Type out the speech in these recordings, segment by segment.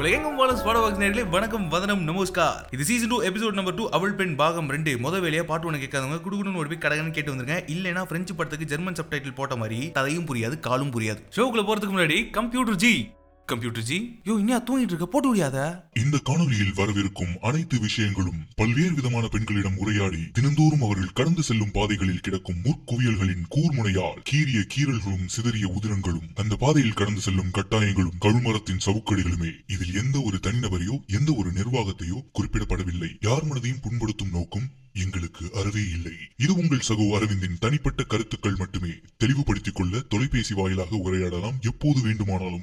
உலகெங்கும் வாழும் ஸ்பாட பாக்ஸ் நேர்களே வணக்கம் வதனம் நமஸ்கார். இது season two episode number two அவள் பெண் பாகம் ரெண்டு. முத வேலையா பாட்டு ஒன்று கேட்காதவங்க குடுகுடுன்னு ஒரு போய் கடகன்னு கேட்டு வந்துருங்க. இல்லைன்னா பிரெஞ்சு படத்துக்கு ஜெர்மன் சப்டைட்டில் போட்ட மாதிரி கதையும் புரியாது காலும் புரியாது. ஷோக்குள்ள போறதுக்கு முன்னாடி computer ji computer ji. Yo Iniya தூங்கிட்டு இருக்க போட்டு முடியாத இந்த காணொலியில் வரவிருக்கும் அனைத்து விஷயங்களும் பல்வேறு விதமான பெண்களிடம் உரையாடி தினந்தோறும் அவர்கள் கடந்து செல்லும் பாதைகளில் கிடக்கும் முற்குவியல்களின் கூர்முனையால் கீறிய கீறல்களும் சிதறிய உதிரங்களும் அந்த பாதையில் கடந்து செல்லும் கட்டாயங்களும் கழுமரத்தின் சவுக்கடிகளுமே இதில் எந்த ஒரு தனிநபரையோ எந்த ஒரு நிர்வாகத்தையோ குறிப்பிடப்படவில்லை. யார் மனதையும் புண்படுத்தும் நோக்கம் எங்களுக்கு அறவே இல்லை. இது உங்கள் சகோ அரவிந்தின் தனிப்பட்ட கருத்துக்கள் மட்டுமே. தெளிவுபடுத்திக் கொள்ள தொலைபேசி வாயிலாக உரையாடலாம். எப்போது வேண்டுமானாலும்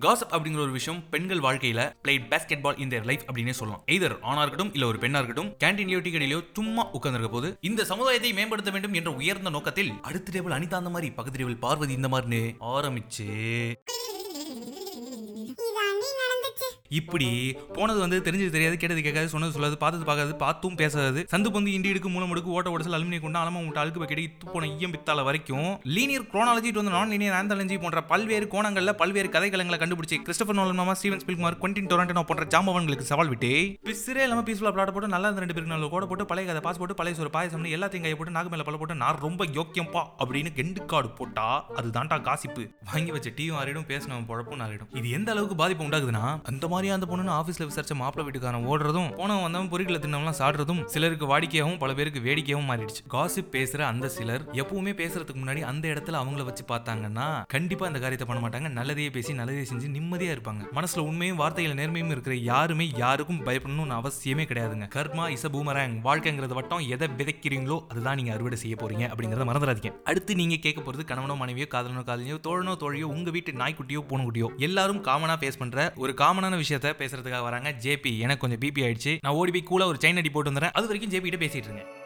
காசப் அப்படிங்கிற ஒரு விஷயம் பெண்கள் வாழ்க்கையில பிளேட் பேஸ்கெட் பால் இந்த லைஃப் அப்படின்னே சொல்லலாம். எய்தர் ஆனா இருக்கட்டும் இல்ல ஒரு பெண்ணா இருக்கட்டும் கேண்டீன்லயோ டீ கடையிலோ சும்மா உட்கார்ந்திருக்க போது இந்த சமுதாயத்தை மேம்படுத்த வேண்டும் என்ற உயர்ந்த நோக்கத்தில் அடுத்த டேபிள் அனிதா அந்த மாதிரி பக்கத்து டேபிள் பார்வதி இந்த மாதிரின்னு ஆரம்பிச்சு. இப்படி போனது வந்து தெரிஞ்சது தெரியாது கேட்டது கேட்காது சொன்னது சொல்லாது பார்த்தது பார்க்காது பார்த்தும் பேசாது சந்து பந்து இண்டி எடுக்கு மூலம் எடுக்கு ஓட்ட உடசல் அலுமினிய கொண்டு அலம முட்டை அழுக்கு பக்கெட் இத்து போன ஈயம் பித்தால வரைக்கும் லீனியர் குரோனாலஜி வந்து நான் லீனியர் ஆந்தாலஜி போன்ற பல்வேறு கோணங்களில் பல்வேறு கதைக்களங்களை கண்டுபிடிச்சி கிறிஸ்டபர் நோலன் மாமா ஸ்டீவன் ஸ்பில்குமார் குவென்டின் டொரண்டனோ போன்ற ஜாம்பவன்களுக்கு சவால் விட்டு பிசிறே இல்லாமல் பீஸ்ஃபுல்லாக பிளாட் போட்டு நல்லா இருந்த ரெண்டு பேருக்கு நல்ல கூட போட்டு பழைய கதை பாஸ் போட்டு பழைய சோறு பாயசம்னு எல்லாத்தையும் கையை போட்டு நாக்கு மேல பல போட்டு நான் ரொம்ப யோக்கியம்பா அப்படின்னு கெண்டு கார்டு போட்டா அதுதான்டா காசிப்பு. வாங்கி வச்ச டீயும் ஆறிடும் பேசினவன் பொழப்பும் நாரிடும் இது எந்த அளவுக்கு பாதிப்பு உண்டாகுதுன்னா அந்த மாதிரி அந்த பொண்ணுன்னு ஆஃபீஸ்ல விசாரிச்ச மாப்பிள வீட்டுக்காரன் ஓடுறதும் போனவன் வந்தவன் பொறிகளை தின்னவெல்லாம் சாடுறதும் சிலருக்கு வாடிக்கையாகவும் பல பேருக்கு வேடிக்கையாகவும் மாறிடுச்சு. காசிப் பேசுற அந்த சிலர் எப்பவுமே பேசுறதுக்கு முன்னாடி அந்த இடத்துல அவங்கள வச்சு பார்த்தாங்கன்னா கண்டிப்பா அந்த காரியத்தை பண்ண மாட்டாங்க. நல்லதையே பேசி நல்லதையே செஞ்சு நிம்மதியா இருப்பாங்க. மனசுல உண்மையும் வார்த்தைகள் நேர்மையும் இருக்கிற யாருமே யாருக்கும் பயப்படணும்னு அவசியமே கிடையாதுங்க. கர்மா இச பூமரங். வாழ்க்கைங்கிறது வட்டம் எதை விதைக்கிறீங்களோ அதுதான் நீங்க அறுவடை செய்ய போறீங்க அப்படிங்கறத மறந்துடாதீங்க. அடுத்து நீங்க கேட்க போறது கணவனோ மனைவியோ காதலனோ காதலியோ தோழனோ தோழியோ உங்க வீட்டு நாய்க்குட்டியோ பூனைக்குட்டியோ எல்லாரும் காமனா ஃபேஸ் பண்ற ஒரு காமனான விஷயத்த பேசுறதுக்காக வராங்க. ஜேபி எனக்கு கொஞ்சம் பிபி ஆயிடுச்சு. நான் ஓடி போய் கூலா ஒரு செயின் அடி போட்டு வந்துறேன் அது வரைக்கும் ஜேபி கிட்ட பேசிட்டு இருக்கேன்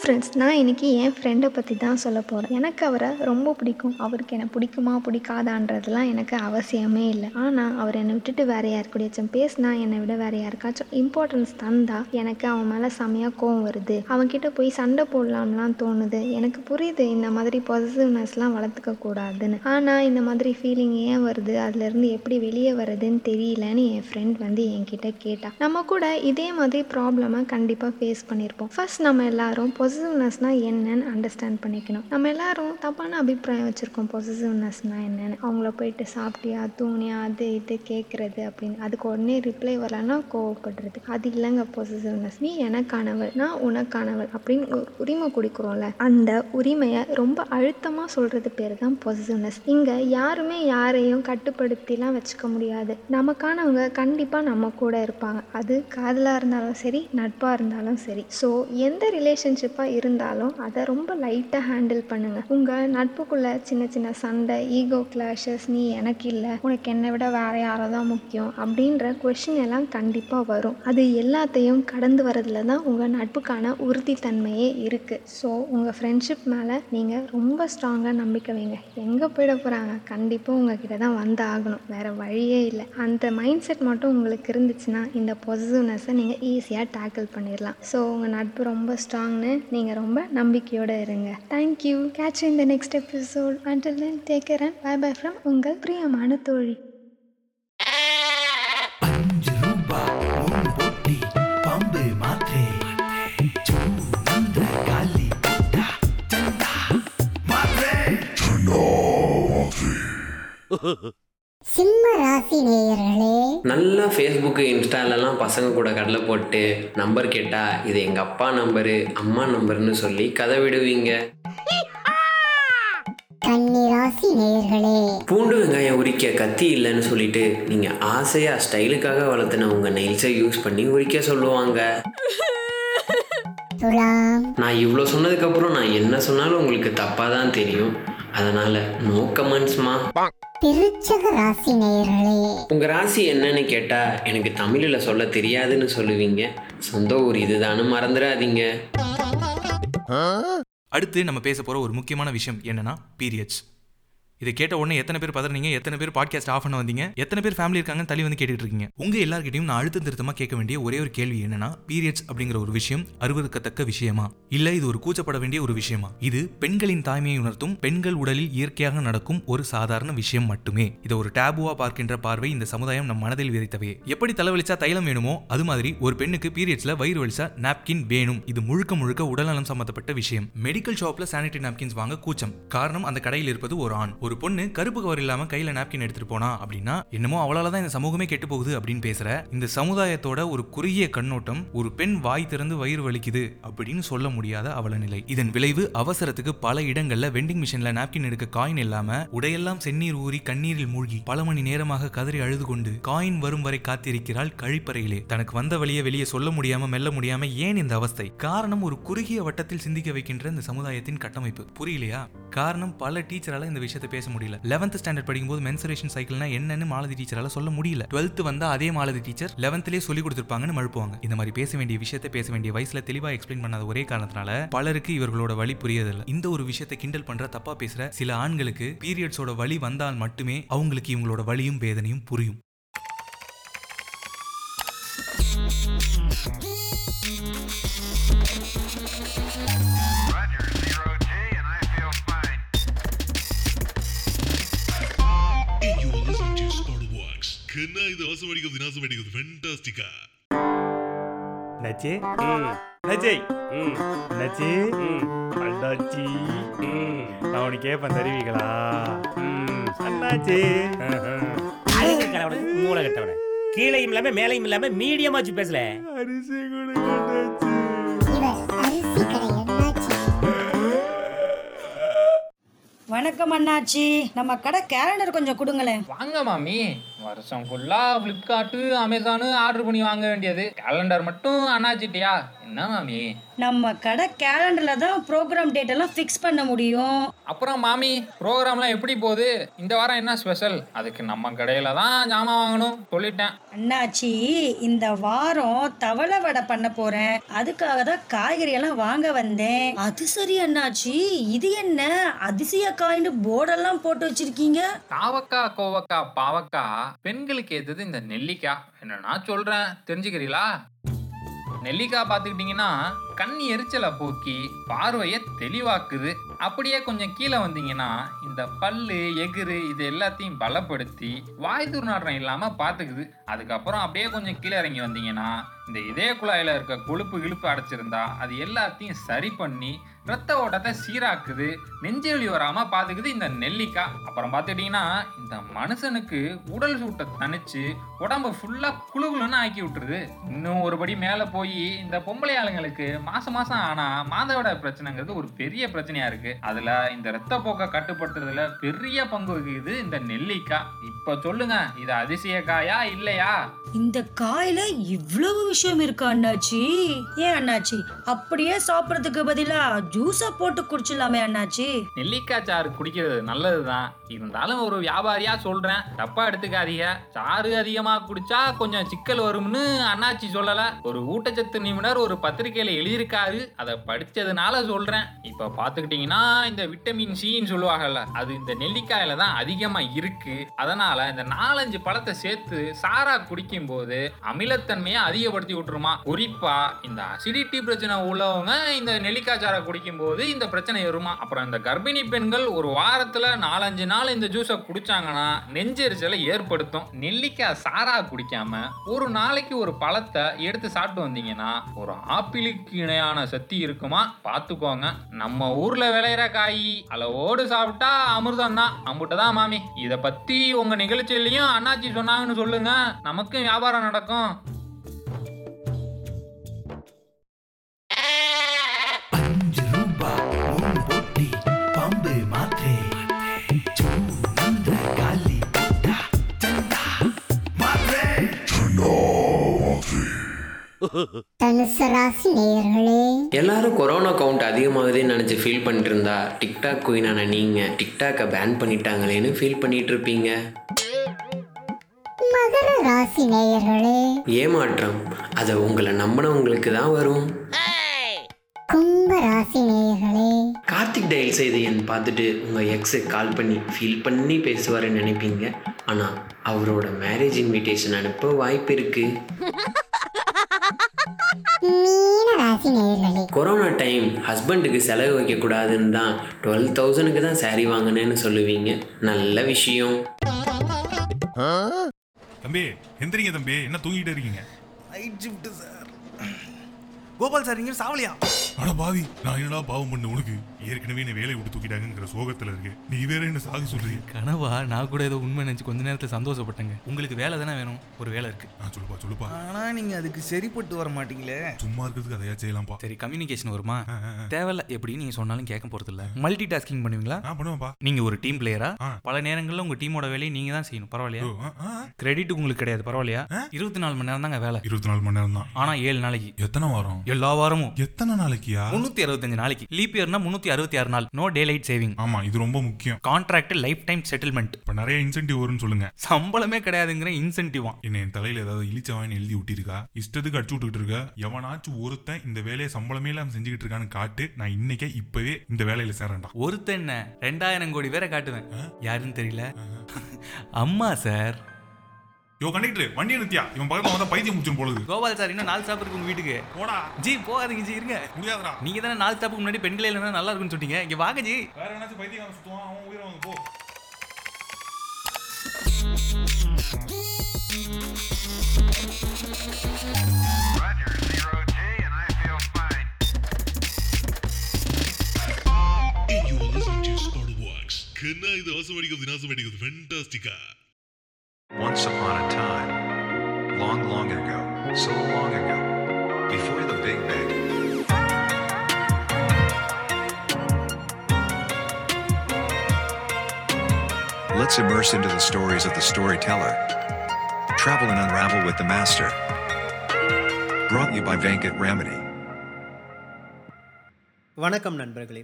ஃப்ரெண்ட்ஸ் நான் இன்னைக்கு என் ஃப்ரெண்டை பற்றி தான் சொல்ல போகிறேன் எனக்கு அவரை ரொம்ப பிடிக்கும். அவருக்கு என்னை பிடிக்குமா பிடிக்காதான்றதுலாம் எனக்கு அவசியமே இல்லை. ஆனால் அவர் என்னை விட்டுட்டு வேறு யாருக்கூடயாச்சும் பேசினா என்னை விட வேறு யாருக்காச்சும் இம்பார்ட்டன்ஸ் தந்தா எனக்கு அவன் மேலே செமையாக கோவம் வருது. அவன்கிட்ட போய் சண்டை போடலாம்லாம் தோணுது. எனக்கு புரியுது இந்த மாதிரி பாசிட்டிவ்னஸ்லாம் வளர்த்துக்க கூடாதுன்னு. ஆனால் இந்த மாதிரி ஃபீலிங் ஏன் வருது? அதுலேருந்து எப்படி வெளியே வருதுன்னு தெரியலன்னு என் ஃப்ரெண்ட் வந்து என்கிட்ட கேட்டா. நம்ம கூட இதே மாதிரி ப்ராப்ளமை கண்டிப்பாக ஃபேஸ் பண்ணியிருப்போம் ஃபர்ஸ்ட் நம்ம எல்லாரும் பொசிட்டிவ்னஸ்னால் என்னன்னு அண்டர்ஸ்டாண்ட் பண்ணிக்கணும். நம்ம எல்லாரும் தப்பான அபிப்பிராயம் வச்சுருக்கோம். பொசிட்டிவ்னஸ்னால் என்னன்னு. அவங்கள போயிட்டு சாப்பிட்டியா தூங்கினியா அது இது கேட்குறது அப்படின்னு. அதுக்கு உடனே ரிப்ளை வரலன்னா கோவப்படுறது. அது இல்லைங்க பொசிசிவ்னஸ் நீ எனக்கானவள் நான் உனக்கானவள் அப்படின்னு ஒரு உரிமை கொடுக்குறோம்ல. அந்த உரிமையை ரொம்ப அழுத்தமாக சொல்கிறது பேர் தான் பொசிசிவ்னஸ் இங்கே யாருமே யாரையும் கட்டுப்படுத்திலாம் வச்சுக்க முடியாது. நமக்கானவங்க கண்டிப்பாக நம்ம கூட இருப்பாங்க. அது காதலாக இருந்தாலும் சரி நட்பாக இருந்தாலும் சரி. ஸோ எந்த ரிலேஷன்ஷிப் ஃப்ரெண்ட்ஷிப்பாக இருந்தாலும் அதை ரொம்ப லைட்டாக ஹேண்டில் பண்ணுங்கள் உங்கள் நட்புக்குள்ளே சின்ன சின்ன சண்டை ஈகோ கிளாஷஸ் நீ எனக்கு இல்லை உனக்கு என்னை விட வேறு யாரை தான் முக்கியம்? அப்படின்ற கொஷின் எல்லாம் கண்டிப்பாக வரும். அது எல்லாத்தையும் கடந்து வரதுல தான் உங்கள் நட்புக்கான உறுதித்தன்மையே இருக்குது ஸோ உங்கள் ஃப்ரெண்ட்ஷிப் மேலே நீங்கள் ரொம்ப ஸ்ட்ராங்காக நம்பிக்கை வைங்க. எங்கே போயிட போகிறாங்க கண்டிப்பாக உங்ககிட்ட தான் வந்து ஆகணும். வேறு வழியே இல்லை. அந்த மைண்ட் செட் மட்டும் உங்களுக்கு இருந்துச்சுன்னா இந்த பொசிட்டிவ்னஸை நீங்கள் ஈஸியாக டேக்கிள் பண்ணிடலாம் ஸோ உங்கள் நட்பு ரொம்ப ஸ்ட்ராங்னு நீங்கள் ரொம்ப நம்பிக்கையோடு இருங்க. தேங்க்யூ கேட்ச் இந்த next episode until then take care and bye bye from உங்கள் பிரியமான தோழி. அஞ்சு சிம்ம ராசி நேயர்களே. நல்லா ஃபேஸ்புக்கு இன்ஸ்டாலெல்லாம் பசங்க கூட கடலை போட்டு நம்பர் கேட்டா இது எங்கள் அப்பா நம்பரு அம்மா நம்பர்னு சொல்லி கதை விடுவீங்க கன்னி ராசி நேயர்களே. பூண்டு வெங்காயம் உரிக்க கத்தி இல்லைன்னு சொல்லிட்டு நீங்கள் ஆசையாக ஸ்டைலுக்காக வளர்த்துன உங்கள் நெயில்ஸை யூஸ் பண்ணி உரிக்க சொல்லுவாங்க. துலாம். நான் இவ்வளோ சொன்னதுக்கப்புறம் நான் என்ன சொன்னாலும் உங்களுக்கு தப்பாக தான் தெரியும். அதனால் நோ கமெண்ட்ஸ்மா விருச்சக ராசி நேயர்களே. உங்கள் ராசி என்னன்னு கேட்டால் எனக்கு தமிழில் சொல்ல தெரியாதுன்னு சொல்லுவீங்க. சொந்த ஊர் இதுதான்னு மறந்துடாதீங்க. அடுத்து நம்ம பேச போற ஒரு முக்கியமான விஷயம் என்னன்னா பீரியட்ஸ் இதை கேட்ட உடனே எத்தனை பேர் பதறீங்க எத்தனை பேர் பாட்காஸ்ட் ஆஃப் பண்ண வந்தீங்க? எத்தனை பேர் ஃபேமிலி இருக்காங்கன்னு தள்ளி வந்து கேட்டுட்டு இருக்கீங்க உங்க எல்லார்கிட்டயும் நான் அழுத்தம் திருத்தமா கேட்க வேண்டிய ஒரே ஒரு கேள்வி என்னன்னா பீரியட்ஸ் அப்படிங்கிற ஒரு விஷயம் அருவருக்கத்தக்க விஷயமா? இல்ல இது ஒரு கூச்சப்பட வேண்டிய ஒரு விஷயமா? இது பெண்களின் தாய்மையை உணர்த்தும் பெண்கள் உடலில் இயற்கையாக நடக்கும் ஒரு சாதாரண விஷயம் மட்டுமே. இதை ஒரு டேபுவா பார்க்கின்ற பார்வை இந்த சமுதாயம் நம் மனதில் விதைத்தவே. எப்படி தலைவலிச்சா தைலம் வேணுமோ அது மாதிரி ஒரு பெண்ணுக்கு பீரியட்ஸ்ல வயிறு வலிச்சா நாப்கின் வேணும். இது முழுக்க முழுக்க உடல்நலம் சம்பந்தப்பட்ட விஷயம். மெடிக்கல் ஷாப்ல சானிட்டரி நாப்கின்ஸ் வாங்க கூச்சம். காரணம் அந்த கடையில் இருப்பது ஒரு ஆண். ஒரு பொண்ணு கருப்பு கவர் இல்லாம கையில நாப்கின் எடுத்துட்டு போனா அப்படின்னா என்னமோ அவளால தான் இந்த சமூகமே கெட்டு போகுது அப்படின்னு பேசுற இந்த சமுதாயத்தோட ஒரு குறுகிய கண்ணோட்டம் ஒரு பெண் வாய் திறந்து வயிறு வலிக்குது அப்படின்னு சொல்ல முடியாத அவல நிலை இதன் விளைவு அவசரத்துக்கு பல இடங்கள்ல வெண்டிங் மிஷின்ல நாப்கின் எடுக்க காயின் இல்லாம உடையெல்லாம் செந்நீர் ஊறி கண்ணீரில் மூழ்கி பல மணி நேரமாக கதறி அழுது கொண்டு காயின் வரும் வரை காத்திருக்கிறாள் கழிப்பறையிலே. தனக்கு வந்த வழியை வெளியே சொல்ல முடியாம மெல்ல முடியாம ஏன் இந்த அவஸ்தை? காரணம் ஒரு குறுகிய வட்டத்தில் சிந்திக்க வைக்கின்ற இந்த சமுதாயத்தின் கட்டமைப்பு. புரியலையா? காரணம் பல டீச்சரால இந்த விஷயத்தை பேச முடியல. லெவன்த் ஸ்டாண்டர்ட் படிக்கும்போது மென்சுரேஷன் சைக்கிள்னா என்னன்னு மாலதி டீச்சரால சொல்ல முடியல. டுவெல்த் வந்தா அதே மாலதி டீச்சர் லெவன்த்லயே சொல்லி கொடுத்துருப்பாங்கன்னு மழுப்புவாங்க. இந்த மாதிரி பேச வேண்டிய விஷயத்தை பேச வேண்டிய வயசுல தெளிவா எக்ஸ்பிளைன் பண்ணாத ஒரே காரணத்தினால பலருக்கு இவர்களோட வழி புரியதில்லை இந்த ஒரு விஷயத்தை கிண்டல் பண்ற தப்பா பேசுற சில ஆண்களுக்கு பீரியட்ஸோட வழி வந்தால் மட்டுமே அவங்களுக்கு இவங்களோட வழியும் வேதனையும் புரியும். இது அவசரம் அடிக்கிறது விநாசம் அடிக்கிறது ஃபென்டாஸ்டிக்கா நச்சே நச்சே நச்சே அண்ணாச்சி? நான் உனக்கு கேட்பேன் தருவீங்களா அண்ணாச்சி? மூளை கட்டவன கீழையும் இல்லாம மேலையும் இல்லாம மீடியமா வச்சு பேசல அரிசி கடை வணக்கம் அண்ணாச்சி. நம்ம கடை கேலண்டர் கொஞ்சம் கொடுங்களேன். வாங்க மாமி. வருஷம் ஃபுல்லா ஃப்ளிப்கார்ட்டு அமேசானு ஆர்டர் பண்ணி வாங்க வேண்டியது. கேலண்டர் மட்டும் அண்ணாச்சிட்டியா என்ன மாமி? நம்ம கடை கேலண்டரில் தான் ப்ரோக்ராம் டேட் எல்லாம் ஃபிக்ஸ் பண்ண முடியும். அப்புறம் மாமி ப்ரோக்ராம்லாம் எப்படி போகுது? இந்த வாரம் என்ன ஸ்பெஷல் அதுக்கு நம்ம கடையில தான் ஜாமான் வாங்கணும் சொல்லிட்டேன். அண்ணாச்சி இந்த வாரம் தவளை வடை பண்ண போறேன். அதுக்காக தான் காய்கறி எல்லாம் வாங்க வந்தேன். அது சரி அண்ணாச்சி இது என்ன? அதிசய காயின்னு போர்டெல்லாம் போட்டு வச்சிருக்கீங்க? காவக்கா கோவக்கா பாவக்கா பெண்களுக்கு ஏற்றது இந்த நெல்லிக்காய் என்னன்னா சொல்றேன். தெரிஞ்சுக்கிறீங்களா? நெல்லிக்காய் பார்த்துக்கிட்டிங்கன்னா கண் எரிச்சலை போக்கி பார்வையை தெளிவாக்குது. அப்படியே கொஞ்சம் கீழே வந்தீங்கன்னா இந்த பல்லு எகிறு இது எல்லாத்தையும் பலப்படுத்தி வாய் துர்நாற்றம் இல்லாமல் பார்த்துக்குது. அதுக்கப்புறம் அப்படியே கொஞ்சம் கீழே இறங்கி வந்தீங்கன்னா இந்த இதய குழாயில் இருக்க கொழுப்பு கிழுப்பு அடைச்சிருந்தா அது எல்லாத்தையும் சரி பண்ணி ரத்த ஓட்டத்தை சீராக்குது நெஞ்சு வலி வராமல் பார்த்துக்குது இந்த நெல்லிக்காய். அப்புறம் பார்த்துக்கிட்டிங்கன்னா இந்த மனுஷனுக்கு உடல் சூட்டை தணிச்சு உடம்பு ஃபுல்லாக குழுகுலுன்னு ஆக்கி விட்டுருது. இன்னும் ஒருபடி மேலே போய் இந்த பொம்பளை ஆளுங்களுக்கு மாதம் மாதம் ஆனால் மாதவிட பிரச்சனைங்கிறது ஒரு பெரிய பிரச்சனையாக இருக்குது அதில் இந்த ரத்த போக்கை கட்டுப்படுத்துறதுல பெரிய பங்கு வகிக்குது இந்த நெல்லிக்காய். இப்போ சொல்லுங்க இது அதிசய காயா இல்லையா? இந்த காயில இவ்வளவு விஷயம் இருக்கா அண்ணாச்சி? ஏன் அண்ணாச்சி? அப்படியே சாப்பிட்றதுக்கு பதிலாக ஜூஸா போட்டு குடிச்சிடலாமே அண்ணாச்சி. நெல்லிக்காய் சாறு குடிக்கிறது நல்லதுதான். இருந்தாலும் ஒரு வியாபாரியா சொல்றேன். தப்பா எடுத்துக்காதீங்க. சாறு அதிகமா குடிச்சா கொஞ்சம் சிக்கல் வரும்னு அண்ணாச்சி சொல்லல. ஒரு ஊட்டச்சத்து நிபுணர் ஒரு பத்திரிகையில எழுதியிருக்காரு. அதை படிச்சதுனால சொல்றேன். இப்ப பாத்துக்கிட்டீங்கன்னா இந்த விட்டமின் சின்னு சொல்லுவாங்கல்ல அது இந்த நெல்லிக்காயில தான் அதிகமா இருக்கு. அதனால இந்த நாலஞ்சு பழத்தை சேர்த்து சாரா குடிக்கும் போது அமிலத்தன்மையை அதிகப்படுத்தி விட்டுருமா. குறிப்பா இந்த அசிடிட்டி பிரச்சனை உள்ளவங்க இந்த நெல்லிக்காய் சாரை குடிக்கும் போது இந்த பிரச்சனை வருமா? அப்புறம் இந்த கர்ப்பிணி பெண்கள் ஒரு வாரத்துல நாலஞ்சு நாள் இந்த ஜூஸை குடிச்சாங்கன்னா நெஞ்செரிச்சலை ஏற்படுத்தும். நெல்லிக்காய் சாரா குடிக்காம ஒரு நாளைக்கு ஒரு பழத்தை எடுத்து சாப்பிட்டு வந்தீங்கன்னா ஒரு ஆப்பிளுக்கு இணையான சக்தி இருக்குமா? பார்த்துக்கோங்க. நம்ம ஊர்ல விளையிற காய் அளவோடு சாப்பிட்டா அமிர்தம் தான். அம்புட்டு தான் மாமி. இதை பத்தி உங்க நிகழ்ச்சியிலையும் அண்ணாச்சி சொன்னாங்கன்னு சொல்லுங்க. நமக்கும் வியாபாரம் நடக்கும். தனுசு ராசி நேயர்களே. எல்லாரும் கொரோனா கவுண்ட் அதிகமாகுதுன்னு நினச்சி ஃபீல் பண்ணிட்டு இருந்தா டிக்டாக் குயினான நீங்கள் டிக்டாக்கை பேன் பண்ணிட்டாங்களேன்னு ஃபீல் பண்ணிட்டு இருப்பீங்க மகர ராசி நேயர்களே. ஏமாற்றம் அதை உங்களை நம்பினவங்களுக்கு தான் வரும். கும்ப ராசி நேயர்களே. கார்த்திக் டயல் செய்த என் பார்த்துட்டு உங்கள் எக்ஸு கால் பண்ணி ஃபீல் பண்ணி பேசுவாருன்னு நினைப்பீங்க. ஆனால் அவரோட மேரேஜ் இன்விடேஷன் அனுப்ப வாய்ப்பு இருக்குது ராசி நேயர்களே கொரோனா டைம் ஹஸ்பண்டுக்கு செலவு வைக்கக்கூடாதுன்னு தான் டுவெல் தௌசண்ட்க்கு தான் saree வாங்கினேன்னு சொல்லுவீங்க. நல்ல விஷயம். தம்பி எந்திரிங்க தம்பி. என்ன தூங்கிட்டே இருக்கீங்க? Night shift sir Gopal sir நீங்க சாவலியா? அட பாவி நான் என்னடா பாவம் பண்ண உனக்கு ஏற்கனவே என்ன வேலையை விட்டு தூக்கிட்டாங்கங்கிற சோகத்துல இருக்கு. நீ வேற என்ன சாக சொல்றீங்க கனவா நான் கூட ஏதோ உண்மை நினைச்சு கொஞ்ச நேரத்துல சந்தோஷப்பட்டேங்க. உங்களுக்கு வேலை தானே வேணும்? ஒரு வேலை இருக்கு. நான் சொல்லுப்பா சொல்லுப்பா. ஆனா நீங்க அதுக்கு சரிப்பட்டு வர மாட்டீங்களே. சும்மா இருக்கிறதுக்கு அதையா செய்யலாம்ப்பா. சரி கம்யூனிகேஷன் வருமா? தேவையில்ல. எப்படி நீங்க சொன்னாலும் கேட்க போறது இல்ல மல்டி டாஸ்கிங் பண்ணுவீங்களா? நான் பண்ணுவேன்ப்பா. நீங்க ஒரு டீம் பிளேயரா பல நேரங்கள்ல உங்க டீமோட வேலையை நீங்க தான் செய்யணும். பரவாயில்லையா? கிரெடிட் உங்களுக்கு கிடையாது. பரவாயில்லையா? இருபத்தி நாலு மணி நேரம் தாங்க வேலை. இருபத்தி நாலு மணி நேரம் தான் ஆனா ஏழு நாளைக்கு. எத்தனை வாரம்? எல்லா வாரமும். எத்தனை நாளைக்கியா? முன்னூத்தி அறுபத்தஞ்சு நாளைக்கு. லீப் இயர்னா முன்னூத்தி அறுபத்தி ஆறு நாள். நோ டே லைட் சேவிங் ஆமா இது ரொம்ப முக்கியம். கான்ட்ராக்ட் லைஃப் டைம் செட்டில்மெண்ட் இப்ப நிறைய இன்சென்டிவ் வரும்னு சொல்லுங்க. சம்பளமே கிடையாதுங்கிற இன்சென்டிவா என்ன என் தலையில ஏதாவது இழிச்சவாயின்னு எழுதி விட்டிருக்கா? இஷ்டத்துக்கு அடிச்சு விட்டுட்டு இருக்க? எவனாச்சும் ஒருத்தன் இந்த வேலையை சம்பளமே இல்லாம செஞ்சுக்கிட்டு இருக்கான்னு காட்டு நான் இன்னைக்கே இப்பவே இந்த வேலையில சேரேன்டா ஒருத்தன் என்ன? ரெண்டாயிரம் கோடி பேரை காட்டுவேன். யாருன்னு தெரியல? அம்மா சார் யோ கண்டக்டர் வண்டி நிறுத்தியா? இவன் பக்கத்துல வந்தா பைத்தியம் முடிச்சிடும் போலுது. கோபால் சார் இன்னும் நாலு ஸ்டாப் இருக்கு உங்க வீட்டுக்கு. போடா. ஜி போகாதீங்க ஜி இருங்க. முடியாதுடா. நீங்க தானே நாலு ஸ்டாப்புக்கு முன்னாடி பெண்களே இல்லைன்னா நல்லா இருக்கும்னு சொன்னீங்க இங்க வாங்க ஜி. வேற என்னாச்சும் பைத்தியம் சுத்துவான் அவன் உயிரை வாங்க போ. கண்ணா இது அவசரம் விநாசம் அடிக்கிறது. ஃபென்டாஸ்டிக்கா Once upon a time, long, long ago, so long ago, before the Big Bang, let's immerse into the stories of the storyteller. Travel and unravel with the master. Brought you by Venkat Ramani. வணக்கம் நண்பர்களே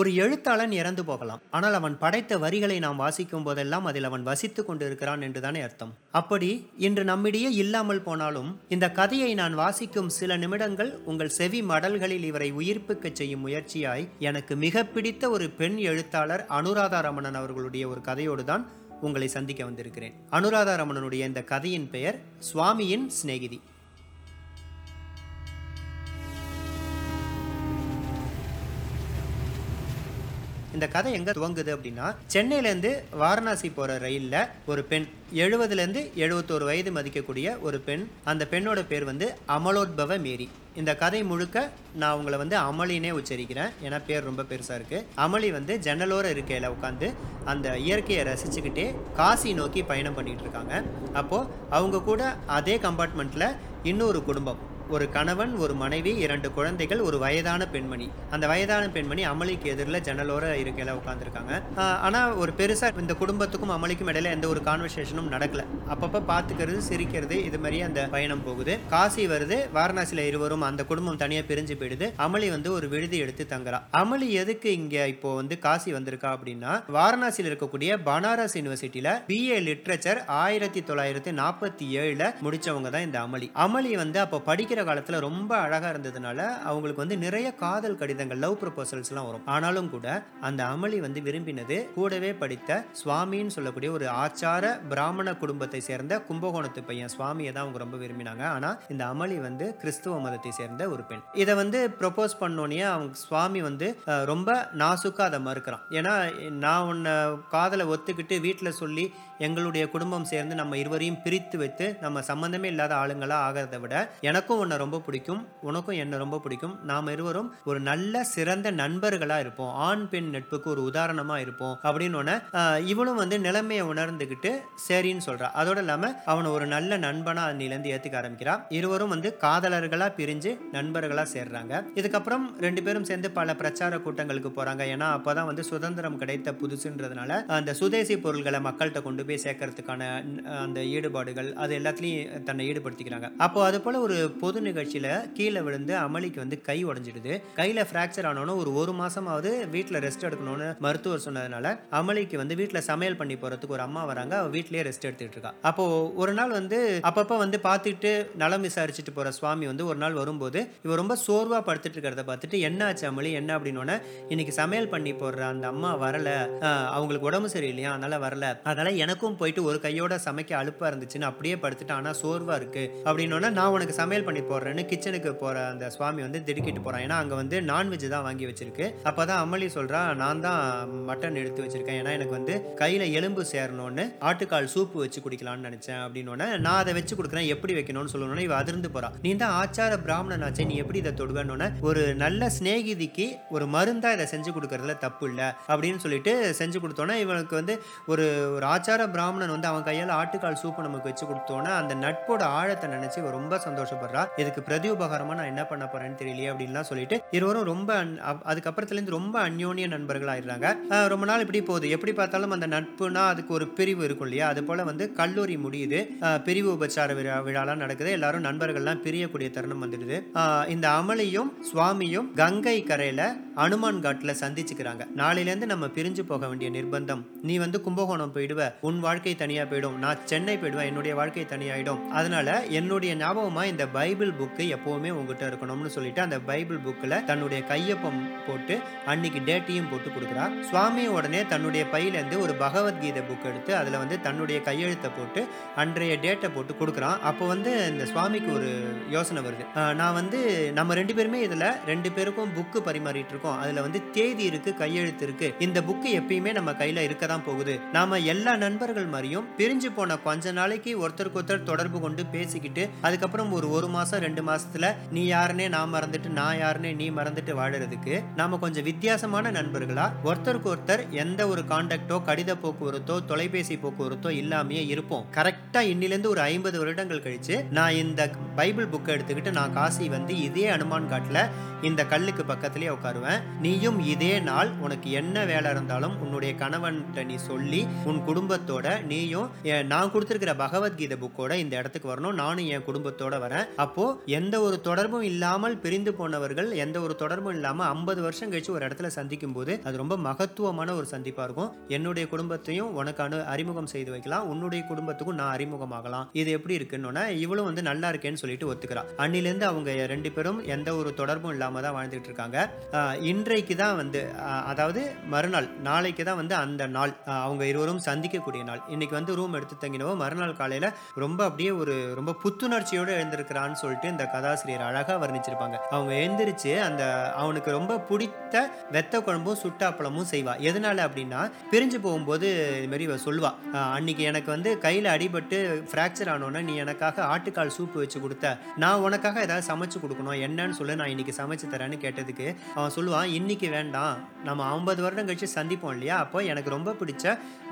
ஒரு எழுத்தாளன் இறந்து போகலாம். ஆனால் அவன் படைத்த வரிகளை நாம் வாசிக்கும் போதெல்லாம் அதில் அவன் வசித்து கொண்டிருக்கிறான் என்றுதானே அர்த்தம். அப்படி இன்று நம்மிடையே இல்லாமல் போனாலும் இந்த கதையை நான் வாசிக்கும் சில நிமிடங்கள் உங்கள் செவி மடல்களில் இவரை உயிர்ப்பிக்கச் செய்யும் முயற்சியாய் எனக்கு மிக பிடித்த ஒரு பெண் எழுத்தாளர் அனுராதா ரமணன் அவர்களுடைய ஒரு கதையோடு தான் உங்களை சந்திக்க வந்திருக்கிறேன். அனுராதா ரமணனுடைய இந்த கதையின் பெயர் சுவாமியின் சிநேகிதி. இந்த கதை எங்க துவங்குது அப்படின்னா சென்னையிலேருந்து வாரணாசி போற ரயில்ல ஒரு பெண் எழுபதுலேருந்து எழுபத்தோரு வயது மதிக்கக்கூடிய ஒரு பெண் அந்த பெண்ணோட பேர் வந்து அமலோத்பவ மேரி. இந்த கதை முழுக்க நான் உங்களை வந்து அமளினே உச்சரிக்கிறேன். ஏன்னா பேர் ரொம்ப பெருசாக இருக்குது அமளி வந்து ஜன்னலோர இருக்கையில் உட்காந்து அந்த இயற்கையை ரசிச்சுக்கிட்டே காசி நோக்கி பயணம் பண்ணிட்டு இருக்காங்க. அப்போது அவங்க கூட அதே கம்பார்ட்மெண்ட்டில் இன்னொரு குடும்பம். ஒரு கணவன் ஒரு மனைவி இரண்டு குழந்தைகள் ஒரு வயதான பெண்மணி. அந்த வயதான பெண்மணி அமளிக்கு எதிரில் ஜன்னலோர இருக்கையில் உட்காந்துருக்காங்க ஆனால் ஒரு பெருசாக இந்த குடும்பத்துக்கும் அமளிக்கும் இடையில எந்த ஒரு கான்வர்சேஷனும் நடக்கல. அப்பப்போ பார்த்துக்கிறது சிரிக்கிறது இது மாதிரியே அந்த பயணம் போகுது. காசி வருது வாரணாசியில் இருவரும் அந்த குடும்பம் தனியாக பிரிஞ்சு போயிடுது. அமளி வந்து ஒரு விடுதி எடுத்து தங்குறா. அமளி எதுக்கு இங்கே இப்போ வந்து காசி வந்திருக்கா அப்படின்னா வாரணாசியில் இருக்கக்கூடிய பனாரஸ் யூனிவர்சிட்டியில் பிஏ லிட்ரேச்சர் ஆயிரத்தி தொள்ளாயிரத்தி நாற்பத்தி ஏழில் முடிச்சவங்க தான் இந்த அமளி. அமளி வந்து அப்போ படிக்க படிக்கிற காலத்தில் ரொம்ப அழகாக இருந்ததுனால அவங்களுக்கு வந்து நிறைய காதல் கடிதங்கள் லவ் ப்ரப்போசல்ஸ்லாம் வரும். ஆனாலும் கூட அந்த அமளி வந்து விரும்பினது கூடவே படித்த சுவாமின்னு சொல்லக்கூடிய ஒரு ஆச்சார பிராமண குடும்பத்தை சேர்ந்த கும்பகோணத்து பையன் சுவாமியை தான் அவங்க ரொம்ப விரும்பினாங்க. ஆனால் இந்த அமளி வந்து கிறிஸ்துவ மதத்தை சேர்ந்த ஒரு பெண். இதை வந்து ப்ரொபோஸ் பண்ணோன்னே அவங்க சுவாமி வந்து ரொம்ப நாசுக்காக அதை மறுக்கிறான். ஏன்னா நான் உன்னை காதலை ஒத்துக்கிட்டு வீட்டில் சொல்லி எங்களுடைய குடும்பம் சேர்ந்து நம்ம இருவரையும் பிரித்து வைத்து நம்ம சம்மந்தமே இல்லாத ஆளுங்களாக ஆகிறத விட எனக்கும் உன்னை ரொம்ப பிடிக்கும் உனக்கும் என்னை ரொம்ப பிடிக்கும். நாம் இருவரும் ஒரு நல்ல சிறந்த நண்பர்களாக இருப்போம். ஆண் பெண் நட்புக்கு ஒரு உதாரணமாக இருப்போம் அப்படின்னு ஒன்று இவளும் வந்து நிலைமையை உணர்ந்துக்கிட்டு சரின்னு சொல்றா. அதோடு இல்லாமல் அவனை ஒரு நல்ல நண்பனாக அன்னிலேருந்து ஏற்றுக்க ஆரம்பிக்கிறான் இருவரும் வந்து காதலர்களாக பிரிஞ்சு நண்பர்களாக சேர்றாங்க. இதுக்கப்புறம் ரெண்டு பேரும் சேர்ந்து பல பிரச்சார கூட்டங்களுக்கு போகிறாங்க ஏன்னா அப்போ தான் வந்து சுதந்திரம் கிடைத்த புதுசுன்றதுனால அந்த சுதேசி பொருள்களை மக்கள்கிட்ட கொண்டு போய் சேர்க்கறதுக்கான அந்த ஈடுபாடுகள் அது எல்லாத்துலேயும் தன்னை ஈடுபடுத்திக்கிறாங்க. அப்போ அது போல ஒரு பொது பொது நிகழ்ச்சியில் கீழே விழுந்து அமளிக்கு வந்து கை உடஞ்சிடுது. கையில் ஃப்ராக்சர் ஆனோன்னு ஒரு ஒரு மாசமாவது வீட்டில் ரெஸ்ட் எடுக்கணும்னு மருத்துவர் சொன்னதுனால அமளிக்கு வந்து வீட்டில் சமையல் பண்ணி போகிறதுக்கு ஒரு அம்மா வராங்க. அவள் வீட்லேயே ரெஸ்ட் எடுத்துட்டு இருக்கா. அப்போ ஒரு நாள் வந்து அப்பப்போ வந்து பார்த்துட்டு நலம் விசாரிச்சுட்டு போகிற சுவாமி வந்து ஒரு நாள் வரும்போது இவ ரொம்ப சோர்வாக படுத்துட்டு இருக்கிறத பார்த்துட்டு என்ன ஆச்சு அமளி? என்ன அப்படின்னோடனே இன்னைக்கு சமையல் பண்ணி போடுற அந்த அம்மா வரல. அவங்களுக்கு உடம்பு சரியில்லையா? அதனால வரல. அதனால எனக்கும் போயிட்டு ஒரு கையோட சமைக்க அழுப்பா இருந்துச்சுன்னு அப்படியே படுத்துட்டு. ஆனா சோர்வா இருக்கு. அப்படின்னோடனே நான் உனக்கு சமையல் பண்ணி போடுறேன்னு கிச்சனுக்கு போற அந்த சுவாமி வந்து திடுக்கிட்டு போறான். ஏன்னா அங்க வந்து நான்வெஜ் தான் வாங்கி வச்சிருக்கு. அப்பதான் அமளி சொல்கிறா நான் தான் மட்டன் எடுத்து வச்சிருக்கேன். ஏன்னா எனக்கு வந்து கையில எலும்பு சேரணும்னு ஆட்டுக்கால் சூப்பு வச்சு குடிக்கலாம்னு நினைச்சேன். அப்படின்னு நான் அதை வச்சு கொடுக்குறேன். எப்படி வைக்கணும்னு? சொல்லணும்னு இவ அதிர்ந்து போறா. நீ தான் ஆச்சார பிராமணன் ஆச்சு நீ எப்படி இதை தொடுவேன்னு ஒரு நல்ல சிநேகிதிக்கு ஒரு மருந்தா இதை செஞ்சு கொடுக்கறதுல தப்பு இல்லை. அப்படின்னு சொல்லிட்டு செஞ்சு கொடுத்தோன்னே இவனுக்கு வந்து ஒரு ஒரு ஆச்சார பிராமணன் வந்து அவன் கையால் ஆட்டுக்கால் சூப்பு நமக்கு வச்சு கொடுத்தோன்னே அந்த நட்போட ஆழத்தை நினைச்சு ரொம்ப சந்தோஷப்படுறா. இதுக்கு பிரதி உபகாரமாக நான் என்ன பண்ண போறேன்னு தெரியலையே அப்படின்லாம் சொல்லிட்டு இருவரும் ரொம்ப அதுக்கப்புறத்துலேருந்து ரொம்ப அந்யோன்ய நண்பர்கள் ஆயிடுறாங்க. ரொம்ப நாள் இப்படி போகுது. எப்படி பார்த்தாலும் அந்த நட்புனா அதுக்கு ஒரு பிரிவு இருக்கும் இல்லையா? அது போல வந்து கல்லூரி முடியுது. பிரிவு உபச்சார விழா விழாலாம் நடக்குது. எல்லாரும் நண்பர்கள்லாம் பிரியக்கூடிய தருணம் வந்துடுது. இந்த அமளியும் சுவாமியும் கங்கை கரையில அனுமான் காட்டில் சந்திச்சுக்கிறாங்க. நாளையிலேருந்து நம்ம பிரிஞ்சு போக வேண்டிய நிர்பந்தம். நீ வந்து கும்பகோணம் போயிடுவ. உன் வாழ்க்கை தனியா போயிடும். நான் சென்னை போயிடுவேன். என்னுடைய வாழ்க்கை தனியாயிடும். அதனால என்னுடைய ஞாபகமா இந்த பைபிள் புக்கு எப்போவுமே உங்ககிட்ட இருக்கணும்னு சொல்லிட்டு அந்த பைபிள் புக்கில் தன்னுடைய கையொப்பம் போட்டு அன்னைக்கு டேட்டையும் போட்டு கொடுக்குறா. சுவாமி உடனே தன்னுடைய பையிலேருந்து ஒரு பகவத்கீதை புக் எடுத்து அதில் வந்து தன்னுடைய கையெழுத்தை போட்டு அன்றைய டேட்டை போட்டு கொடுக்குறான். அப்போ வந்து இந்த சுவாமிக்கு ஒரு யோசனை வருது. ஆஹ் நான் வந்து நம்ம ரெண்டு பேருமே இதில் ரெண்டு பேருக்கும் புக்கு பரிமாறிட்டு இருக்கோம். அதில் வந்து தேதி இருக்கு கையெழுத்து இருக்கு. இந்த புக்கு எப்பயுமே நம்ம கையில் இருக்க தான் போகுது. நாம எல்லா நண்பர்கள் மாதிரியும் பிரிஞ்சு போன கொஞ்ச நாளைக்கு ஒருத்தருக்கு ஒருத்தர் தொடர்பு கொண்டு பேசிக்கிட்டு அதுக்கப்புறம் ஒரு ஒரு மாதம் மாசம் ரெண்டு மாசத்துல நீ யாருன்னே நான் மறந்துட்டு நான் யாருன்னே நீ மறந்துட்டு வாழறதுக்கு நாம கொஞ்சம் வித்தியாசமான நண்பர்களா? ஒருத்தருக்கு ஒருத்தர் எந்த ஒரு காண்டாக்டோ கடித போக்குவரத்தோ தொலைபேசி போக்குவரத்தோ இல்லாமையே இருப்போம். கரெக்டா இன்னிலேருந்து ஒரு ஐம்பது வருடங்கள் கழிச்சு நான் இந்த பைபிள் புக்கை எடுத்துக்கிட்டு நான் காசி வந்து இதே அனுமான் காட்டில் இந்த கல்லுக்கு பக்கத்திலே உட்காருவேன். நீயும் இதே நாள் உனக்கு என்ன வேலை இருந்தாலும் உன்னுடைய கணவன்கிட்ட நீ சொல்லி உன் குடும்பத்தோட நீயும் நான் கொடுத்துருக்கிற பகவத்கீதை புக்கோட இந்த இடத்துக்கு வரணும். நானும் என் குடும்பத்தோட வரேன். அப்போ எந்த ஒரு தொடர்பும் இல்லாமல் பிரிந்து போனவர்கள் எந்த ஒரு தொடர்பும் இல்லாமல் ஐம்பது வருஷம் கழிச்சு ஒரு இடத்துல சந்திக்கும் போது அது ரொம்ப மகத்துவமான ஒரு சந்திப்பா இருக்கும். என்னுடைய குடும்பத்தையும் உனக்கான அறிமுகம் செய்து வைக்கலாம். உன்னுடைய குடும்பத்துக்கும் நான் அறிமுகமாகலாம். இது எப்படி இருக்குன்னு இவளும் வந்து நல்லா இருக்கேன்னு சொல்லிட்டு ஒத்துக்கிறா. அன்னிலேருந்து அவங்க ரெண்டு பேரும் எந்த ஒரு தொடர்பும் இல்லாம தான் வாழ்ந்துட்டு இருக்காங்க. இன்றைக்கு தான் வந்து அதாவது மறுநாள் நாளைக்கு தான் வந்து அந்த நாள் அவங்க இருவரும் சந்திக்கக்கூடிய நாள். இன்னைக்கு வந்து ரூம் எடுத்து தங்கினவோ மறுநாள் காலையில ரொம்ப அப்படியே ஒரு ரொம்ப புத்துணர்ச்சியோடு எழுந்திருக்கிறான்னு சொல்லிட்டு இந்த கதாசிரியர் அழகாக வர்ணிச்சிருப்பாங்க. அவங்க எழுந்திரிச்சு அந்த அவனுக்கு ரொம்ப பிடித்த வெத்த குழம்பும் சுட்டாப்பழமும் செய்வா. எதனால அப்படின்னா பிரிஞ்சு போகும்போது இது மாதிரி இவ சொல்லுவா. அன்னைக்கு எனக்கு வந்து கையில் அடிபட்டு ஃப்ராக்சர் ஆனோன்னா நீ எனக்காக ஆட்டுக்கால் சூப்பு வச்சு கொடுத்த. நான் உனக்காக ஏதாவது சமைச்சு கொடுக்கணும். என்னன்னு சொல்ல நான் இன்னைக்கு சமைச்சு தரேன்னு கேட்டதுக்கு அவன் சொல்லுவான் இன்னைக்கு வேண்டாம். நம்ம ஐம்பது வருடம் கழிச்சு சந்திப்போம் இல்லையா? அப்போ எனக்கு ரொம்ப பிடிச்ச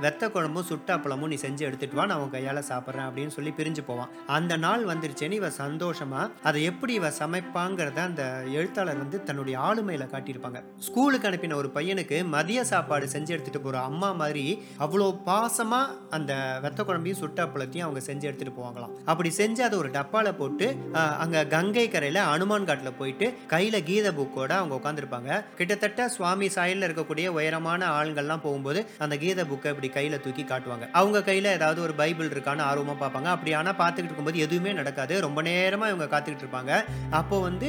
வெத்த குழம்பும் சுட்டாப்பழமும் நீ செஞ்சு எடுத்துட்டு வா. நான் உன் கையால் சாப்பிட்றேன் அப்படின்னு சொல்லி பிரிஞ்சு போவான். அந்த நாள் வந்துருச்சேன்னு இவ சந்தோஷம் அதை எப்படி இவ சமைப்பாங்கிறத அந்த எழுத்தாளர் வந்து தன்னுடைய ஆளுமையில காட்டியிருப்பாங்க. ஸ்கூலுக்கு அனுப்பின ஒரு பையனுக்கு மதிய சாப்பாடு செஞ்சு எடுத்துட்டு போற அம்மா மாதிரி அவ்வளோ பாசமா அந்த வெத்த குழம்பையும் சுட்டாப்பழத்தையும் அவங்க செஞ்சு எடுத்துட்டு போவாங்களாம். அப்படி செஞ்சு அதை ஒரு டப்பால போட்டு அங்கே அங்க கங்கை கரையில அனுமான் காட்டில் போயிட்டு கையில கீத புக்கோட அவங்க உட்காந்துருப்பாங்க கிட்டத்தட்ட சுவாமி சாயல்ல இருக்கக்கூடிய உயரமான ஆளுங்கள்லாம் போகும்போது அந்த கீத புக்கை இப்படி கையில தூக்கி காட்டுவாங்க. அவங்க கையில ஏதாவது ஒரு பைபிள் இருக்கான்னு ஆர்வமா பார்ப்பாங்க. அப்படி ஆனா பார்த்துக்கிட்டு இருக்கும்போது எதுவுமே நடக்காது. ரொம்ப நேரமா இவங்க காத்துக்கிட்டு இருப்பாங்க அப்போ வந்து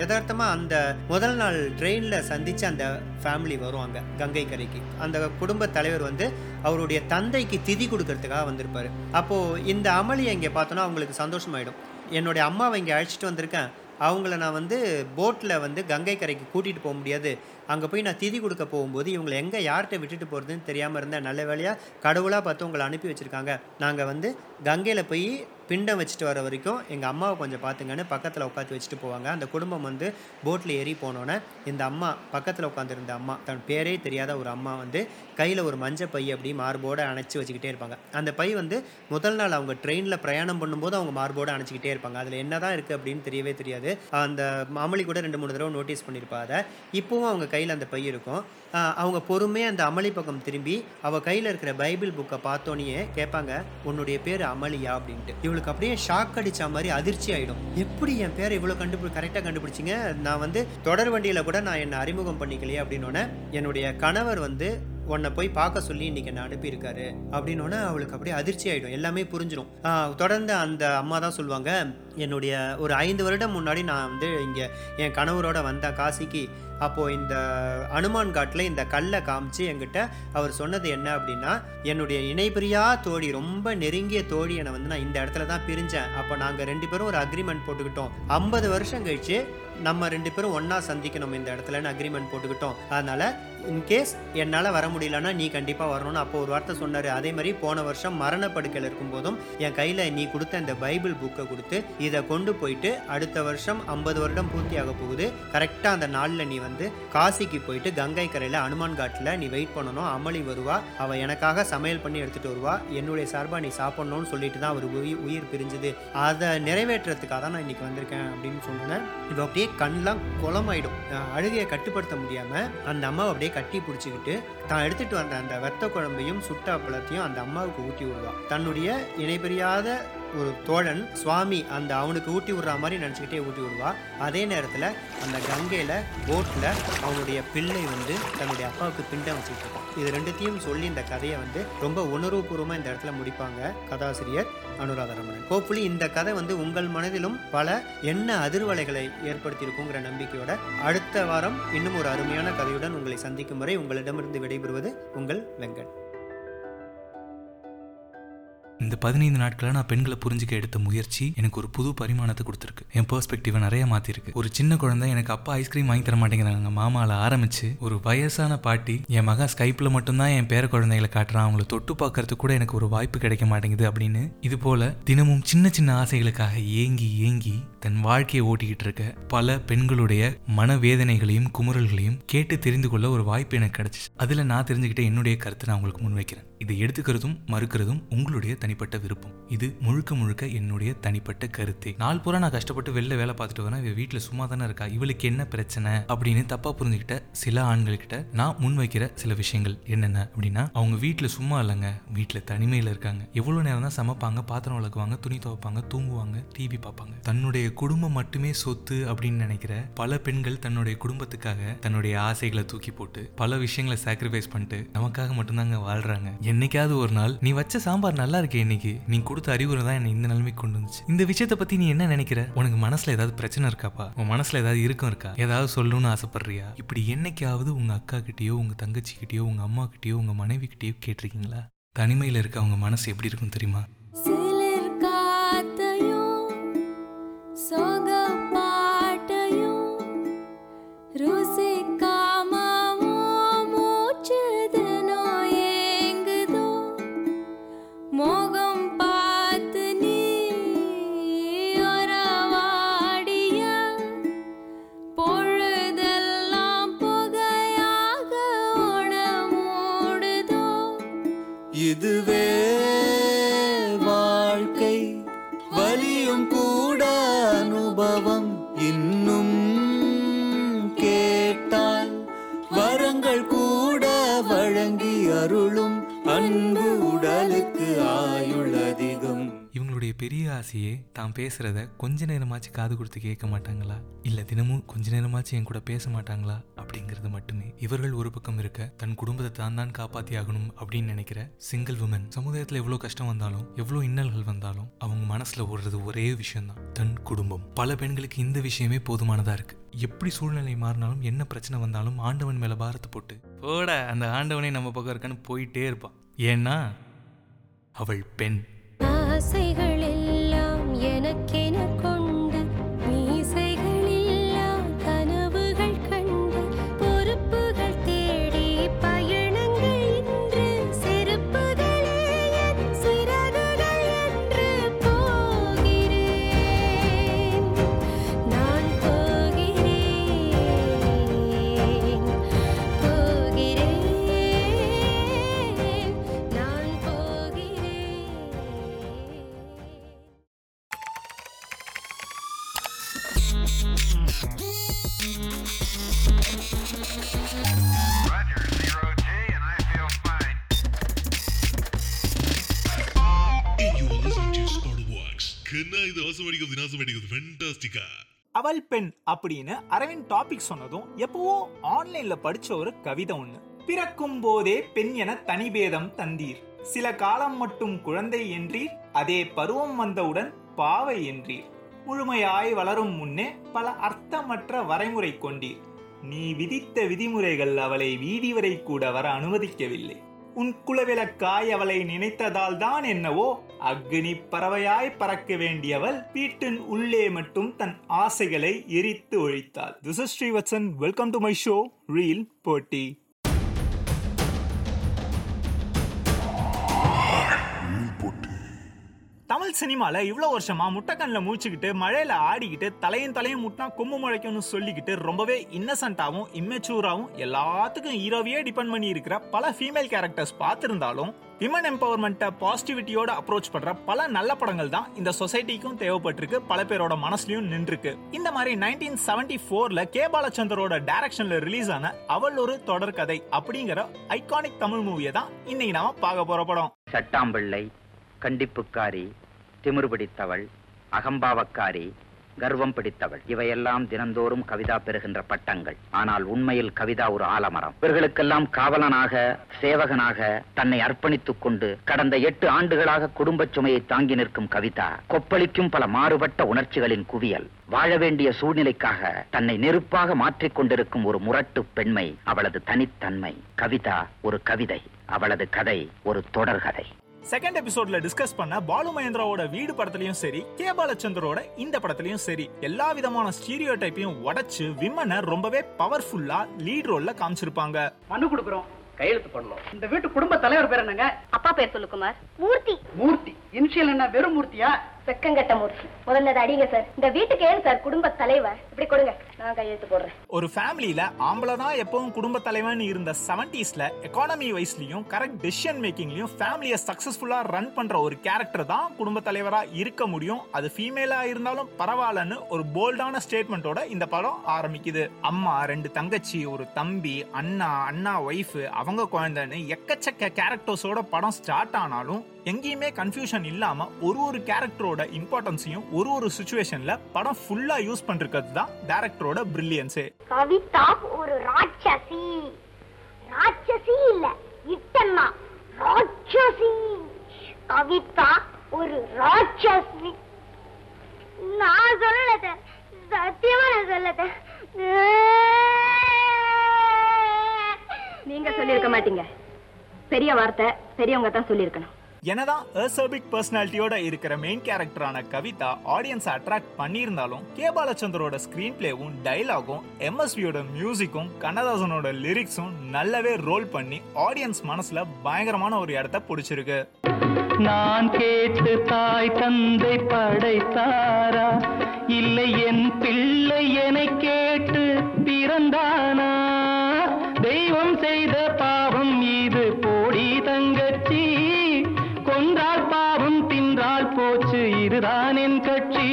யதார்த்தமா அந்த முதல் நாள் ட்ரெயின்ல சந்திச்ச அந்த ஃபேமிலி வரும் அங்க கங்கை கரைக்கு. அந்த குடும்ப தலைவர் வந்து அவருடைய தந்தைக்கு திதி கொடுக்கறதுக்காக வந்திருப்பாரு. அப்போ இந்த அமளியை இங்கே பார்த்தோன்னா அவங்களுக்கு சந்தோஷமாயிடும். என்னுடைய அம்மாவை இங்கே அழைச்சிட்டு வந்திருக்கேன். அவங்கள நான் வந்து போட்டில் வந்து கங்கை கரைக்கு கூட்டிகிட்டு போக முடியாது. அங்கே போய் நான் திதி கொடுக்க போகும்போது இவங்களை எங்கே யார்கிட்ட விட்டுட்டு போகிறதுன்னு தெரியாமல் இருந்தேன். நல்ல வேலையாக கடவுளாக பார்த்து உங்களை அனுப்பி வச்சுருக்காங்க. நாங்கள் வந்து கங்கையில் போய் பிண்டம் வச்சுட்டு வர வரைக்கும் எங்கள் அம்மாவை கொஞ்சம் பார்த்துங்கன்னு பக்கத்தில் உட்காந்து வச்சுட்டு போவாங்க. அந்த குடும்பம் வந்து போட்டில் ஏறி போனோன்னே இந்த அம்மா பக்கத்தில் உட்காந்துருந்த அம்மா தன் பேரே தெரியாத ஒரு அம்மா வந்து கையில் ஒரு மஞ்சள் பை அப்படி மார்போடு அணைச்சி வச்சுக்கிட்டே இருப்பாங்க. அந்த பை வந்து முதல் நாள் அவங்க ட்ரெயினில் பிரயாணம் பண்ணும்போது அவங்க மார்போடு அணைச்சிக்கிட்டே இருப்பாங்க. அதில் என்ன தான் இருக்குது அப்படின்னு தெரியவே தெரியாது. அந்த அமளி கூட ரெண்டு மூணு தடவை நோட்டீஸ் பண்ணியிருப்பா அதை. இப்போவும் அவங்க கையில் அந்த பை இருக்கும். அவங்க பொறுமையாக அந்த அமளி பக்கம் திரும்பி அவள் கையில் இருக்கிற பைபிள் புக்கை பார்த்தோன்னே கேட்பாங்க உன்னுடைய பேர் அமளியா? அப்படின்ட்டு. இவளுக்கு அப்படியே ஷாக் அடிச்ச மாதிரி அதிர்ச்சி ஆயிடும். எப்படி என் பேரை இவ்வளோ கண்டுபிடி கரெக்டாக கண்டுபிடிச்சிங்க? நான் வந்து தொடர் வண்டியில் கூட நான் என்னை அறிமுகம் பண்ணிக்கலையே அப்படின்னோடனே என்னுடைய கணவர் வந்து உன்னை போய் பார்க்க சொல்லி இன்னைக்கு என்ன அனுப்பியிருக்காரு. அப்படின்னோடனே அவளுக்கு அப்படியே அதிர்ச்சி ஆகிடும் எல்லாமே புரிஞ்சிடும் தொடர்ந்து அந்த அம்மா தான் சொல்லுவாங்க என்னுடைய ஒரு ஐந்து வருடம் முன்னாடி நான் வந்து இங்கே என் கணவரோட வந்தேன் காசிக்கு அப்போது இந்த அனுமான் காட்டில் இந்த கல்லை காமிச்சு என்கிட்ட அவர் சொன்னது என்ன அப்படின்னா என்னுடைய இணைபிரியா தோழி ரொம்ப நெருங்கிய தோழி என்னை வந்து நான் இந்த இடத்துல தான் பிரிஞ்சேன். அப்போ நாங்கள் ரெண்டு பேரும் ஒரு அக்ரிமெண்ட் போட்டுக்கிட்டோம். ஐம்பது வருஷம் கழிச்சு நம்ம ரெண்டு பேரும் ஒன்றா சந்திக்கணும் இந்த இடத்துலன்னு அக்ரிமெண்ட் போட்டுக்கிட்டோம். அதனால் இன்கேஸ் என்னால் வர முடியலன்னா நீ கண்டிப்பாக வரணும்னு அப்போ ஒரு வார்த்தை சொன்னார். அதே மாதிரி போன வருஷம் மரணப்படுக்கையில் இருக்கும்போதும் என் கையில் நீ கொடுத்த இந்த பைபிள் புக்கை கொடுத்து இதை கொண்டு போயிட்டு அடுத்த வருஷம் ஐம்பது வருடம் பூர்த்தி ஆக போகுது. கரெக்டாக அந்த நாளில் நீ வந்து காசிக்கு போயிட்டு கங்கை கரையில் அனுமான் காட்டில் நீ வெயிட் பண்ணணும். அமளி வருவா. அவள் எனக்காக சமையல் பண்ணி எடுத்துகிட்டு வருவா. என்னுடைய சார்பாக நீ சாப்பிட்ணும்னு சொல்லிட்டு தான் அவர் உயிர் உயிர் பிரிஞ்சுது. அதை நிறைவேற்றுறதுக்காக தான் நான் இன்றைக்கி வந்திருக்கேன் அப்படின்னு சொன்னேன். இப்போ அப்படியே கண்ணெலாம் குளமாயிடும். அழுகையை கட்டுப்படுத்த முடியாமல் அந்த அம்மாவை அப்படியே கட்டி பிடிச்சிக்கிட்டு தான் எடுத்துகிட்டு வந்த அந்த வெத்த குழம்பையும் சுட்ட அப்பளத்தையும் அந்த அம்மாவுக்கு ஊட்டி விடுவான் தன்னுடைய இணைபெரியாத ஒரு தோழன் சுவாமி அந்த அவனுக்கு ஊட்டி விடுற மாதிரி நினச்சிக்கிட்டே ஊட்டி விடுவா. அதே நேரத்தில் அந்த கங்கையில் போட்டில் அவனுடைய பிள்ளை வந்து தன்னுடைய அப்பாவுக்கு பிண்டம் வச்சுட்டு இருப்பான் இது ரெண்டுத்தையும் சொல்லி இந்த கதையை வந்து ரொம்ப உணர்வுபூர்வமாக இந்த இடத்துல முடிப்பாங்க கதாசிரியர் அனுராதரமணன். ஹோப்ஃபுல்லி இந்த கதை வந்து உங்கள் மனதிலும் பல என்ன அதிர்வலைகளை ஏற்படுத்தியிருக்குங்கிற நம்பிக்கையோட அடுத்த வாரம் இன்னும் ஒரு அருமையான கதையுடன் உங்களை சந்திக்கும் வரை உங்களிடமிருந்து விடைபெறுவது உங்கள் வெங்கட். இந்த பதினைந்து நாட்களா நான் பெண்களை புரிஞ்சுக்க எடுத்த முயற்சி எனக்கு ஒரு புது பரிமாணத்தை கொடுத்துருக்கு. என் பெர்ஸ்பெக்டிவை நிறைய மாத்திருக்கு. ஒரு சின்ன குழந்தை எனக்கு அப்பா ஐஸ்கிரீம் வாங்கி தர மாட்டேங்கிறாங்க. மாமாவில் ஆரம்பிச்சு ஒரு வயசான பாட்டி என் மகன் ஸ்கைப்ல மட்டும்தான் என் பேர குழந்தைகளை காட்டுறான் அவங்கள தொட்டு பார்க்கறதுக்கு கூட எனக்கு ஒரு வாய்ப்பு கிடைக்க மாட்டேங்குது அப்படின்னு இது போல தினமும் சின்ன சின்ன ஆசைகளுக்காக ஏங்கி ஏங்கி தன் வாழ்க்கையை ஓட்டிக்கிட்டு இருக்க பல பெண்களுடைய மனவேதனைகளையும் குமுறல்களையும் கேட்டு தெரிந்து கொள்ள ஒரு வாய்ப்பு எனக்கு கிடைச்சிச்சு. அதுல நான் தெரிஞ்சுக்கிட்ட என்னுடைய கருத்தை நான் உங்களுக்கு முன்வைக்கிறேன். இதை எடுத்துக்கிறதும் மறுக்கிறதும் உங்களுடைய தனிப்பட்ட விருப்பம். இது முழுக்க முழுக்க என்னுடைய தனிப்பட்ட கருத்தே. நாள் பூரா நான் கஷ்டப்பட்டு வெளில வேலை பார்த்துட்டு வரேன். இவ வீட்டில் சும்மா தானே இருக்கா? இவளுக்கு என்ன பிரச்சனை? அப்படின்னு தப்பா புரிஞ்சுக்கிட்ட சில ஆண்கள்கிட்ட நான் முன்வைக்கிற சில விஷயங்கள் என்னென்ன அப்படின்னா அவங்க வீட்டில் சும்மா இல்லைங்க. வீட்டில் தனிமையில் இருக்காங்க. எவ்வளவு நேரம் தான் சமைப்பாங்க பாத்திரம் விளக்குவாங்க துணி துவைப்பாங்க தூங்குவாங்க டிவி பார்ப்பாங்க. தன்னுடைய குடும்பம் மட்டுமே சொத்து அப்படின்னு நினைக்கிற பல பெண்கள் தன்னுடைய குடும்பத்துக்காக தன்னுடைய ஆசைகளை தூக்கி போட்டு பல விஷயங்களை சாக்ரிஃபைஸ் பண்ணிட்டு நமக்காக மட்டும்தாங்க வாழ்றாங்க. என்னைக்காவது ஒரு நாள் நீ வச்ச சாம்பார் நல்லா இருக்கே இன்னைக்கு. நீ கொடுத்த அறிவுரை தான் என்னை இந்த நிலைமைக்கு கொண்டு வந்துச்சு. இந்த விஷயத்தை பத்தி நீ என்ன நினைக்கிற? உனக்கு மனசுல ஏதாவது பிரச்சனை இருக்காப்பா உன் மனசுல ஏதாவது இருக்கும் இருக்கா? ஏதாவது சொல்லணும்னு ஆசைப்படுறியா? இப்படி என்னைக்காவது உங்க அக்கா கிட்டயோ உங்க தங்கச்சி கிட்டயோ உங்க அம்மா கிட்டயோ உங்க மனைவி கிட்டயோ கேட்டிருக்கீங்களா? தனிமையில இருக்க அவங்க மனசு எப்படி இருக்கும் தெரியுமா? பெரிய ஆசையே தான் பேசுறத கொஞ்ச நேரமாச்சு காது கொடுத்து கேட்க மாட்டாங்களா? இல்ல தினமும் கொஞ்ச நேரமாச்சு என் கூட பேச மாட்டாங்களா? அப்படிங்கிறது மட்டுமே. இவர்கள் ஒரு பக்கம் இருக்க தன் குடும்பத்தை தான் தான் காப்பாத்தி ஆகணும் அப்படின்னு நினைக்கிற சிங்கிள் உமன் சமுதாயத்துல எவ்வளவு கஷ்டம் வந்தாலும் எவ்வளவு இன்னல்கள் வந்தாலும் அவங்க மனசுல ஓடுறது ஒரே விஷயம்தான். தன் குடும்பம். பல பெண்களுக்கு இந்த விஷயமே போதுமானதா இருக்கு. எப்படி சூழ்நிலை மாறினாலும் என்ன பிரச்சனை வந்தாலும் ஆண்டவன் மேல பாரத்தை போட்டு போட அந்த ஆண்டவனே நம்ம பக்கம் இருக்கான்னு போயிட்டே இருப்பான். ஏன்னா அவள் பெண். ஆசைகள் எல்லாம் எனக்கென கொண்டு ஃபென்டாஸ்டிக்கா அவள் பெண் அப்படின்னு அரவிந்த் டாபிக் சொன்னதும் எப்பவோ ஆன்லைன்ல படிச்ச ஒரு கவிதை ஒண்ணு. பிறக்கும் போதே பெண் என தனிபேதம் தந்தீர். சில காலம் மட்டும் குழந்தை என்றீர் அதே பருவம் வந்தவுடன் பாவை என்றீர். முழுமையாய் வளரும் முன்னே பல அர்த்தமற்ற வரைமுறை கொண்டீர். நீ விதித்த விதிமுறைகள் அவளை வீதி வரை கூட வர அனுமதிக்கவில்லை. உன் குலவிளக்காய் அவளை நினைத்ததால் தான் என்னவோ அக்னி பறவையாய் பறக்க வேண்டியவள் வீட்டின் உள்ளே மட்டும் தன் ஆசைகளை எரித்து ஒழித்தாள். This is Srivatsan welcome to my show reel போட்டி தமிழ் சினிமாவில் இவ்வளோ வருஷமா முட்டைக்கண்ணில் மூச்சுக்கிட்டு மழையில் ஆடிக்கிட்டு தலையும் தலையும் முட்டினா கொம்பு முளைக்கும்னு சொல்லிக்கிட்டு ரொம்பவே இன்னசென்ட்டாகவும் இம்மெச்சூராகவும் எல்லாத்துக்கும் ஹீரோவையே டிபெண்ட் பண்ணி இருக்கிற பல ஃபீமேல் கேரக்டர்ஸ் பார்த்துருந்தாலும் விமன் எம்பவர்மெண்ட்டை பாசிட்டிவிட்டியோட அப்ரோச் பண்ற பல நல்ல படங்கள் தான் இந்த சொசைட்டிக்கும் தேவைப்பட்டிருக்கு. பல பேரோட மனசுலயும் நின்றுருக்கு. இந்த மாதிரி நைன்டீன் செவன்டி ஃபோர்ல கே பாலச்சந்தரோட டைரக்ஷன்ல ரிலீஸ் ஆன அவள் ஒரு தொடர் கதை அப்படிங்கிற ஐகானிக் தமிழ் மூவியை தான் இன்னைக்கு நாம பார்க்க போற படம். சட்டாம்பிள்ளை கண்டிப்புக்காரி திமிரு பிடித்தவள் அகம்பாவக்காரி கர்வம் பிடித்தவள். இவையெல்லாம் தினந்தோறும் கவிதா பெறுகின்ற பட்டங்கள். ஆனால் உண்மையில் கவிதா ஒரு ஆலமரம். இவர்களுக்கெல்லாம் காவலனாக சேவகனாக தன்னை அர்ப்பணித்துக் கொண்டு கடந்த எட்டு ஆண்டுகளாக குடும்பச் சுமையை தாங்கி நிற்கும் கவிதா கொப்பளிக்கும் பல மாறுபட்ட உணர்ச்சிகளின் குவியல் வாழ வேண்டிய சூழ்நிலைக்காக தன்னை நெருப்பாக மாற்றிக் கொண்டிருக்கும் ஒரு முரட்டு பெண்மை அவளது தனித்தன்மை. கவிதா ஒரு கவிதை அவளது கதை ஒரு தொடர்கதை செகண்ட் எபிசோட்ல டிஸ்கஸ் பண்ண பாலு மகேந்திராவோட வீடு படத்துலயும் சரி கே பாலச்சந்தரோட இந்த படத்துலயும் சரி எல்லா விதமான ஸ்டீரியோ டைப்பையும் உடைச்சு விமனை ரொம்பவே பவர்ஃபுல்லா லீட் ரோல்ல காமிச்சிருப்பாங்க. மனு கொடுக்குறோம் கையெழுத்து பண்ணணும் இந்த வீட்டு குடும்ப தலைவர் பேர் என்னங்க? அப்பா பேர் சொல்லு குமார் மூர்த்தி. மூர்த்தி. இனிஷியல் என்ன வெறும் மூர்த்தியா? வெக்கங்கட்ட மூர்த்தி. முதல்ல அதை அடிங்க சார். இந்த வீட்டுக்கு ஏன் சார் குடும்ப தலைவர்? இப்படி கொடுங்க. நான் கையெழுத்து போடுறேன். ஒரு ஃபேமிலியில ஆம்பளை தான் எப்பவும் குடும்ப தலைவன் இருந்த செவன்டிஸ்ல எக்கானமி வைஸ்லயும் கரெக்ட் டிசிஷன் மேக்கிங்லயும் ஃபேமிலியை சக்சஸ்ஃபுல்லா ரன் பண்ற ஒரு கேரக்டர் தான் குடும்ப தலைவரா இருக்க முடியும். அது ஃபீமேலா இருந்தாலும் பரவாயில்லன்னு ஒரு போல்டான ஸ்டேட்மெண்ட்டோட இந்த படம் ஆரம்பிக்குது. அம்மா ரெண்டு தங்கச்சி ஒரு தம்பி அண்ணா அண்ணா ஒய்ஃப் அவங்க குழந்தைன்னு எக்கச்சக்க கேரக்டர்ஸோட படம் ஸ்டார்ட் ஆனாலும் எங்கேயுமே கன்ஃபியூஷன் இல்லாம ஒரு ஒரு கேரக்டரோட இம்பார்ட்டன்ஸையும் ஒரு ஒரு சுச்சுவேஷன்ல படம் ஃபுல்லா யூஸ் பண்றது தான் டேரக்டரோட பிரில்லியன்ஸே கவிதா ஒரு ராட்சசி. ராட்சசி இல்ல இட்டம்மா. ராட்சசி. கவிதா ஒரு ராட்சசி. நான் சொல்லல சத்தியமா நான் சொல்லல. நீங்க சொல்லிருக்க மாட்டீங்க. பெரிய வார்த்தை பெரியவங்க தான் சொல்லிருக்கணும் என்னதான் அசர்பிக் பர்சனாலிட்டியோட இருக்கிற மெயின் கேரக்டரான கவிதா ஆடியன்ஸ் அட்ராக்ட் பண்ணியிருந்தாலும் கே. பாலச்சந்தரோட ஸ்கிரீன் பிளேவும் டைலாகும் எம்எஸ்வியோட மியூசிக்கும் கண்ணதாசனோட லிரிக்ஸும் நல்லாவே ரோல் பண்ணி ஆடியன்ஸ் மனசுல பயங்கரமான ஒரு இடத்த பிடிச்சிருக்கு. நான் கேட்டு தாய் தந்தை படைத்தாரா? இல்லை என் பிள்ளை என கேட்டு பிறந்தானா? தெய்வம் செய்த பாவம் இது போ இதுதான் என் கட்சி?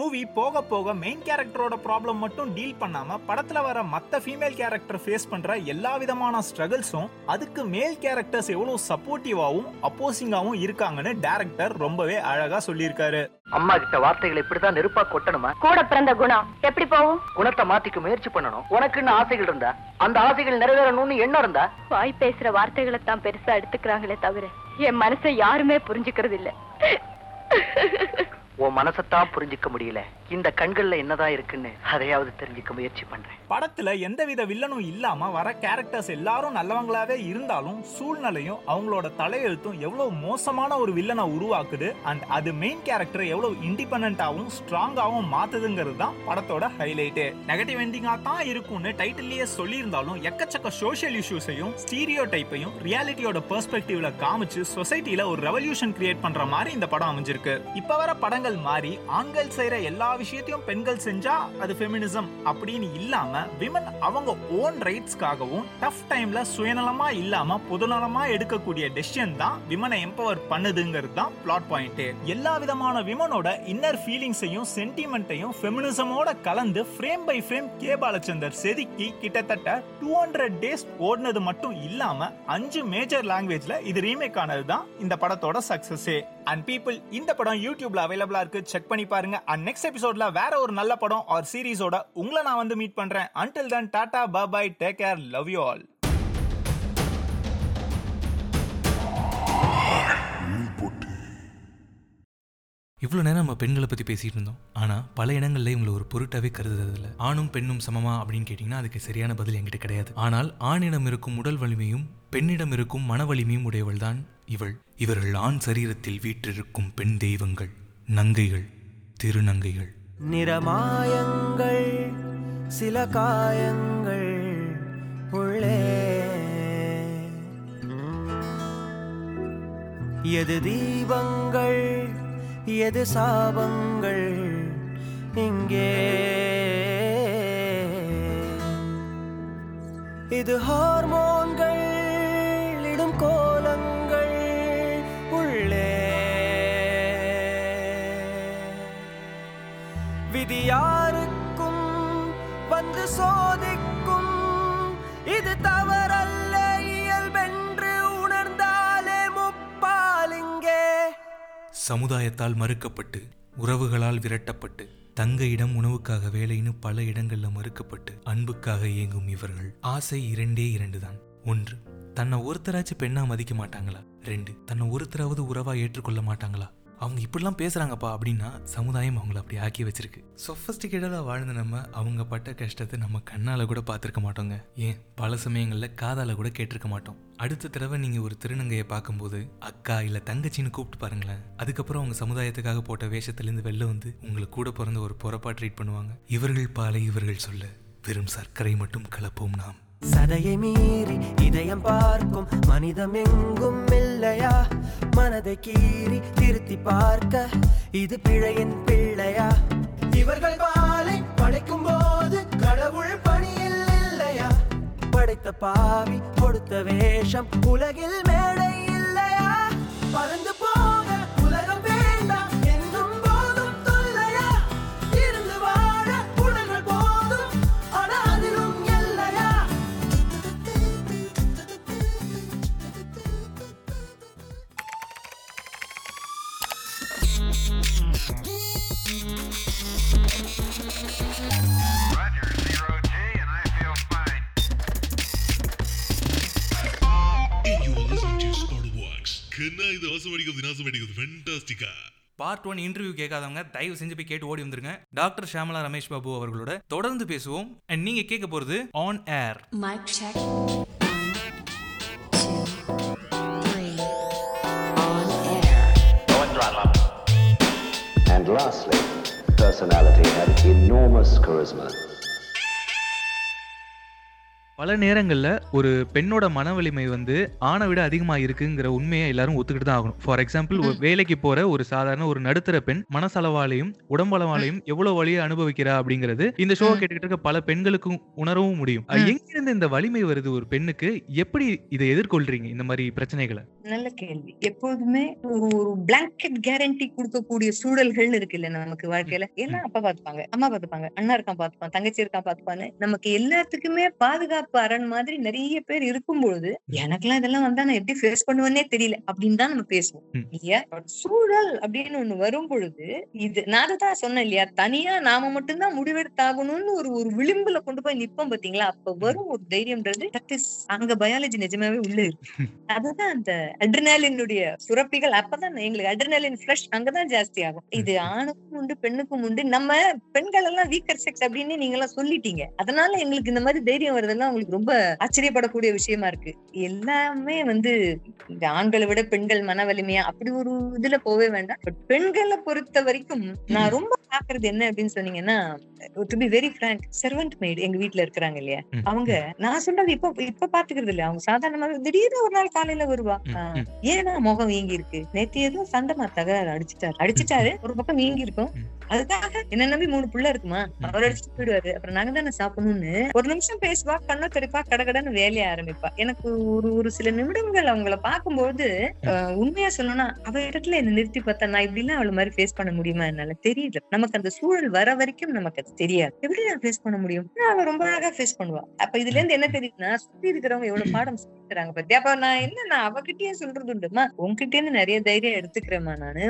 மூவி போக போக மெயின் கேரக்டரோட ப்ராப்ளம் மட்டும் டீல் பண்ணாம படத்துல வர மத்த ஃபீமேல் கேரக்டர் ஃபேஸ் பண்ற எல்லா விதமான ஸ்ட்ரகிள்ஸும் அதுக்கு மேல் கேரக்டர்ஸ் எவ்வளவு சப்போர்ட்டிவாவும் அப்போசிங்காவும் இருக்காங்கன்னு டைரக்டர் ரொம்பவே அழகா சொல்லியிருக்காரு. அம்மா கிட்ட வார்த்தைகளை இப்படிதான் நெருப்பா கொட்டணுமா? கூட பிறந்த குணம் எப்படி போகும்? குணத்தை மாத்திக்க முயற்சி பண்ணணும். உனக்குன்னு ஆசைகள் இருந்தா? அந்த ஆசைகள் நிறைவேறணும்னு எண்ணம் இருந்தா? வாய் பேசுற வார்த்தைகளை தான் பெருசா எடுத்துக்கிறாங்களே தவிர என் மனசை யாருமே புரிஞ்சுக்கிறது இல்ல உன் மனசத்தான் புரிஞ்சுக்க முடியல. இந்த கண்கள்ல என்னதான் இருக்குன்னு அதையாவது தெரிஞ்சுக்க முயற்சி பண்றேன். படத்துல எந்தவித வில்லனும் இல்லாம வர கேரக்டர்ஸ் எல்லாரும் நல்லவங்களாவே இருந்தாலும் சூழ்நிலையும் அவங்களோட தலையெழுத்தும் எவ்வளவு மோசமான ஒரு வில்லனை உருவாக்குது அண்ட் அது மெயின் கேரக்டர் எவ்வளவு இண்டிபெண்டாவும் ஸ்ட்ராங்காவும் மாத்துதுங்கிறது தான் படத்தோட ஹைலைட்டு நெகட்டிவ் எண்டிங்கா தான் இருக்கும்னு டைட்டிலேயே சொல்லியிருந்தாலும் எக்கச்சக்க சோஷியல் இஷ்யூஸையும் ஸ்டீரியோ டைப்பையும் ரியாலிட்டியோட பெர்ஸ்பெக்டிவ்ல காமிச்சு சொசைட்டில ஒரு ரெவல்யூஷன் கிரியேட் பண்ற மாதிரி இந்த படம் அமைஞ்சிருக்கு. இப்ப வர படங்கள் மாறி ஆண்கள் செய்யற எல்லா விஷயத்தையும் பெண்கள் செஞ்சா அது ஃபெமினிசம் அப்படின்னு இல்லாம விமன் அவங்க ஓன் ரைட்ஸ்க்காகவும் டஃப் டைம்ல சுயநலமா இல்லாம பொதுநலமா எடுக்கக்கூடிய டெசிஷன் தான் விமனை எம்பவர் பண்ணுதுங்கிறது தான் பிளாட் பாயிண்ட் எல்லா விதமான விமனோட இன்னர் ஃபீலிங்ஸையும் சென்டிமெண்ட்டையும் ஃபெமினிசமோட கலந்து frame by frame K Balachander செதுக்கி கிட்டத்தட்ட டூ ஹண்ட்ரட் டேஸ் ஓடினது மட்டும் இல்லாம அஞ்சு மேஜர் லாங்குவேஜ்ல இது ரீமேக் ஆனது தான் இந்த படத்தோட சக்சஸே அண்ட் பீப்புள் இந்த படம் யூடியூப்ல அவைலபிளா இருக்கு. செக் பண்ணி பாருங்க. அண்ட் நெக்ஸ்ட் எபிசோட்ல வேற ஒரு நல்ல படம் ஆர் சீரிஸோட உங்களை நான் வந்து மீட் பண்றேன். Until then tata bye take care love you all இவ்வளோ நேரம் நம்ம பெண்களை பற்றி பேசிகிட்டு இருந்தோம். ஆனால் பல இடங்களில் இவங்களை ஒரு பொருட்டாவே கருதுறதில்ல. ஆணும் பெண்ணும் சமமா அப்படின்னு கேட்டிங்கன்னா அதுக்கு சரியான பதில் என்கிட்ட கிடையாது. ஆனால் ஆணிடம் இருக்கும் உடல் வலிமையும் பெண்ணிடம் இருக்கும் மன வலிமையும் உடையவள் தான் இவள் இவர்கள் ஆண் சரீரத்தில் வீற்றிருக்கும் பெண் தெய்வங்கள் நங்கைகள் திருநங்கைகள். நிறமாயங்கள் சில காயங்கள் உள்ளே. எது தீபங்கள் எது சாபங்கள் இங்கே? இது ஹார்மோன்கள் இது யாருக்கும் வந்து சோதிக்கும். இது தவறல்ல இயல்பென்று உணர்ந்தாலே முப்பாலிங்கே சமுதாயத்தால் மறுக்கப்பட்டு உறவுகளால் விரட்டப்பட்டு தங்க இடம் உணவுக்காக வேலைன்னு பல இடங்கள்ல மறுக்கப்பட்டு அன்புக்காக இயங்கும் இவர்கள் ஆசை இரண்டே இரண்டு தான் ஒன்று தன்னை ஒருத்தராச்சும் பெண்ணா மதிக்க மாட்டாங்களா? ரெண்டு தன்னை ஒருத்தராவது உறவா ஏற்றுக்கொள்ள மாட்டாங்களா? அவங்க இப்படிலாம் பேசுகிறாங்கப்பா அப்படின்னா சமுதாயம் அவங்கள அப்படி ஆக்கி வச்சிருக்கு. சொஃபஸ்டிகேட்டடாக வாழ்ந்த நம்ம அவங்க பட்ட கஷ்டத்தை நம்ம கண்ணால் கூட பார்த்துருக்க மாட்டோங்க. ஏன்? பல சமயங்களில் காதால் கூட கேட்டிருக்க மாட்டோம். அடுத்த தடவை நீங்கள் ஒரு திருநங்கையை பார்க்கும்போது அக்கா இல்லை தங்கச்சின்னு கூப்பிட்டு பாருங்களேன். அதுக்கப்புறம் அவங்க சமுதாயத்துக்காக போட்ட வேஷத்துலேருந்து வெளில வந்து உங்களுக்கு கூட பிறந்த ஒரு பொறப்பா ட்ரீட் பண்ணுவாங்க. இவர்கள் பாலை இவர்கள் சொல்ல வெறும் சர்க்கரை மட்டும் கலப்போம் நாம். சதையை மீறி இதயம் பார்க்கும் மனிதம் எங்கும் இல்லையா? மனதை கீறி திருத்தி பார்க்க இது பிழையின் பிள்ளையா? இவர்கள் பாலை படைக்கும் போது கடவுள் பணியில் இல்லையா? படைத்த பாவி கொடுத்த வேஷம் உலகில் மேடை இல்லையா? பறந்து போ கண்ணா இது? அவசமடிக்கிறது விநாசமடிக்கிறது ஃபென்டாஸ்டிக்கா பார்ட் ஒன் இன்டர்வியூ கேட்காதவங்க தயவு செஞ்சு போய் கேட்டு ஓடி வந்துருங்க. டாக்டர் ஷியாமலா ரமேஷ் பாபு அவர்களோட தொடர்ந்து பேசுவோம். அண்ட் நீங்க கேட்க போறது on air Mic check. And lastly, personality had enormous charisma. பல நேரங்களில் ஒரு பெண்ணோட மன வலிமை வந்து ஆணை விட அதிகமாக இருக்குங்கிற உண்மையை எல்லாரும் ஒத்துக்கிட்டு தான் ஆகணும். ஃபார் எக்ஸாம்பிள் ஒரு வேலைக்கு போற ஒரு சாதாரண ஒரு நடுத்தர பெண் மனசளவாலையும் உடம்பளவாலையும் எவ்வளவு வலியை அனுபவிக்கிறா அப்படிங்கிறது இந்த ஷோ கேட்டுக்கிட்டு இருக்க பல பெண்களுக்கும் உணரவும் முடியும். எங்கிருந்து இந்த வலிமை வருது ஒரு பெண்ணுக்கு? எப்படி இதை எதிர்கொள்றீங்க இந்த மாதிரி பிரச்சனைகளை? நல்ல கேள்வி. எப்போதுமே ஒரு ஒரு பிளாங்கெட் கேரண்டி கொடுக்கக்கூடிய சூழல்கள் இருக்குல்ல நமக்கு வாழ்க்கையில? எல்லாம் அப்பா பாத்துப்பாங்க அம்மா பாத்துப்பாங்க அண்ணா இருக்கான் பாத்துப்பான் தங்கச்சி இருக்கான் பாத்துப்பான்னு நமக்கு எல்லாத்துக்குமே பாதுகாப்பு அரண் மாதிரி நிறைய பேர் இருக்கும் பொழுது எனக்கெல்லாம் இதெல்லாம் வந்தா நான் எப்படி ஃபேஸ் பண்ணுவேன்னே தெரியல அப்படின்னு தான் நம்ம பேசுவோம். இல்லையா? சூழல் அப்படின்னு ஒண்ணு வரும் பொழுது இது நான் தான் சொன்னேன் இல்லையா? தனியா நாம மட்டும்தான் முடிவெடுத்தாகணும்னு ஒரு ஒரு விளிம்புல கொண்டு போய் நிப்போம் பாத்தீங்களா? அப்ப வரும் ஒரு தைரியம்ன்றது அங்க பயாலஜி நிஜமாவே உள்ள இருக்கு. அதுதான் அந்த அட்ரினாலினுடைய சுரப்பிகள். அப்பதான் எங்களுக்கு அட்ரினாலின் ஃபிளஷ் அங்கதான் ஜாஸ்தி ஆகும். இது ஆணுக்கும் உண்டு பெண்ணுக்கும் உண்டு. நம்ம பெண்கள் எல்லாம் வீக்கர் செக்ஸ் அப்படின்னு நீங்க எல்லாம் சொல்லிட்டீங்க. அதனால எங்களுக்கு இந்த மாதிரி தைரியம் வருதெல்லாம் உங்களுக்கு ரொம்ப ஆச்சரியப்படக்கூடிய விஷயமா இருக்கு. எல்லாமே வந்து இந்த ஆண்களை விட பெண்கள் மன வலிமையா அப்படி ஒரு இதுல போவே வேண்டாம். பட் பெண்களை பொறுத்த வரைக்கும் நான் ரொம்ப பாக்குறது என்ன அப்படின்னு சொன்னீங்கன்னா to be very frank servant maid எங்க வீட்ல இருக்கிறாங்க இல்லையா? அவங்க நான் சொல்றது இப்ப இப்ப பாத்துக்கிறது இல்ல. அவங்க சாதாரணமாக திடீர்னு ஒரு நாள் காலையில வருவா. ஏன்னா முகம் வீங்கி இருக்கு நேத்து ஏதோ சண்டை தகராறு அடிச்சிட்டாரு. அடிச்சிட்டாரு. ஒரு பக்கம் வீங்கி இருக்கும் அதுக்காக என்ன நம்பி மூணு புள்ள இருக்குமா? அவர் அடிச்சுட்டு போயிடுவாரு. அப்புறம் நாங்க தானே சாப்பிடணும்னு. ஒரு நிமிஷம் பேசுவா கண்ணை தெளிப்பா கடகடன்னு வேலைய ஆரம்பிப்பா. எனக்கு ஒரு ஒரு சில நிமிடங்கள் அவங்கள பார்க்கும்போது அஹ், உண்மையா சொல்லணும்னா அவ இடத்துல என்ன நிறுத்தி பார்த்தா நான் இப்படி எல்லாம் அவள மாதிரி ஃபேஸ் பண்ண முடியுமா என்னால தெரியல. நமக்கு அந்த சூழல் வர வரைக்கும் நமக்கு அது தெரியாது. எப்படி நான் ஃபேஸ் பண்ண முடியும்? அவ ரொம்ப அழகா ஃபேஸ் பண்ணுவா. அப்ப இதுல இருந்து என்ன தெரியுதுன்னா சுத்தி இருக்கிறவங்க எவ்வளவு பாடம் சொல்லி தராங்க பத்தி அப்ப நான் என்ன நான் அவகிட்டயே சொல்றது உண்டுமா? உன்கிட்ட இருந்து நிறைய தைரியம் எடுத்துக்கிறேம்மா நானு.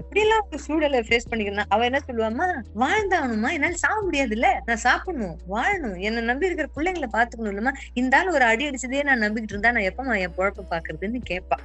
எப்படி எல்லாம் ஒரு சூழலை ஃபேஸ் பண்ணிக்கிறேன் அவ என்ன சொல்லுவாமா வாழ்ந்தாகணுமா என்னால சாக முடியாது இல்ல நான் சாப்பிடணும் வாழணும். என்ன நம்பி இருக்கிற பிள்ளைங்களை பாத்துக்கணும் இல்லமா இந்த ஆள் ஒரு அடி அடிச்சதே நான் நம்பிக்கிட்டு இருந்தா நான் எப்பமா என் பொழப்ப பாக்குறதுன்னு கேட்பா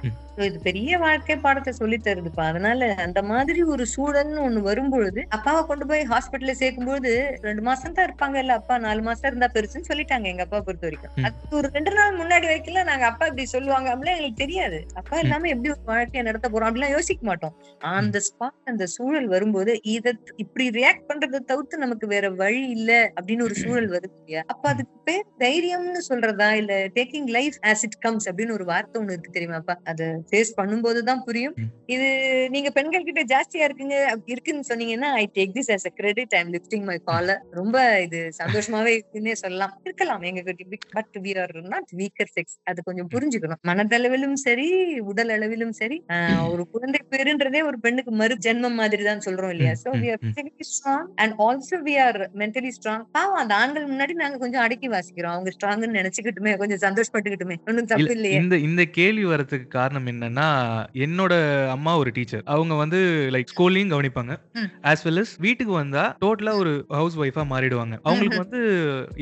இது பெரிய வாழ்க்கை பாடத்தை சொல்லி தருதுப்பா. அதனால அந்த மாதிரி ஒரு சூழல்னு ஒண்ணு வரும்பொழுது அப்பாவை கொண்டு போய் ஹாஸ்பிட்டல்ல சேர்க்கும்போது ரெண்டு மாசம் தான் இருப்பாங்க. இல்ல அப்பா நாலு மாசம் இருந்தா பெருசுன்னு சொல்லிட்டாங்க எங்க அப்பா பொறுத்த வரைக்கும். அது ஒரு ரெண்டு நாள் முன்னாடி வைக்கல நாங்க அப்பா இப்படி சொல்லுவாங்க அப்படிலாம் எங்களுக்கு தெரியாது. அப்பா இல்லாம எப்படி ஒரு வாழ்க்கையை நடத்த போறோம் அப்படிலாம் யோசிக்க மாட்டோம். அந்த ஸ்பாட் அந்த சூழல் வரும்போது இத இப்படி ரியாக்ட் பண்றதை தவிர்த்து நமக்கு வேற வழி இல்ல அப்படின்னு ஒரு சூழல் வருது இல்லையா? அப்ப அதுக்கு பேர் தைரியம்னு சொல்றதா? இல்ல taking life as it comes அப்படின்னு ஒரு வார்த்தை ஒண்ணு இருக்கு தெரியுமாப்பா அதை ஃபேஸ் பண்ணும்போதுதான் புரியும். இது நீங்க பெண்கள் கிட்ட ஜாஸ்தியா இருக்குங்க இருக்குன்னு சொன்னீங்கன்னா I take this as a credit. I am lifting my collar ரொம்ப இது சந்தோஷமாவே இருக்குன்னே சொல்லலாம். இருக்கலாம் எங்க கிட்ட but we are not weaker sex அது கொஞ்சம் புரிஞ்சுக்கணும். மனதளவிலும் சரி உடல் அளவிலும் சரி ஒரு குழந்தை பேருன்றதே ஒரு பெண்ணுக்கு மறு ஜென்மம் மாதிரி தான் சொல்றோம் இல்லையா so we are physically strong and also we are mentally strong பாவம் அந்த ஆண்கள் முன்னாடி நாங்க கொஞ்சம் அடக்கி வாசிக்கிறோம். அவங்க ஸ்ட்ராங்னு நினைச்சுக்கிட்டுமே கொஞ்சம் சந்தோஷப்பட்டுக்கிட்டுமே. ஒண்ணும் தப்பு இல்ல, இல்லையே. இந்த இந்த கேள்வி வரதுக்கு காரணம் என்னன்னா என்னோட அம்மா ஒரு டீச்சர் அவங்க வந்து லைக் ஸ்கூல்லையும் கவனிப்பாங்க. ஆஸ் வெல் அஸ் வீட்டுக்கு வந்தா டோட்டலா ஒரு ஹவுஸ் ஒய்ஃபா மாறிடுவாங்க அவங்களுக்கு வந்து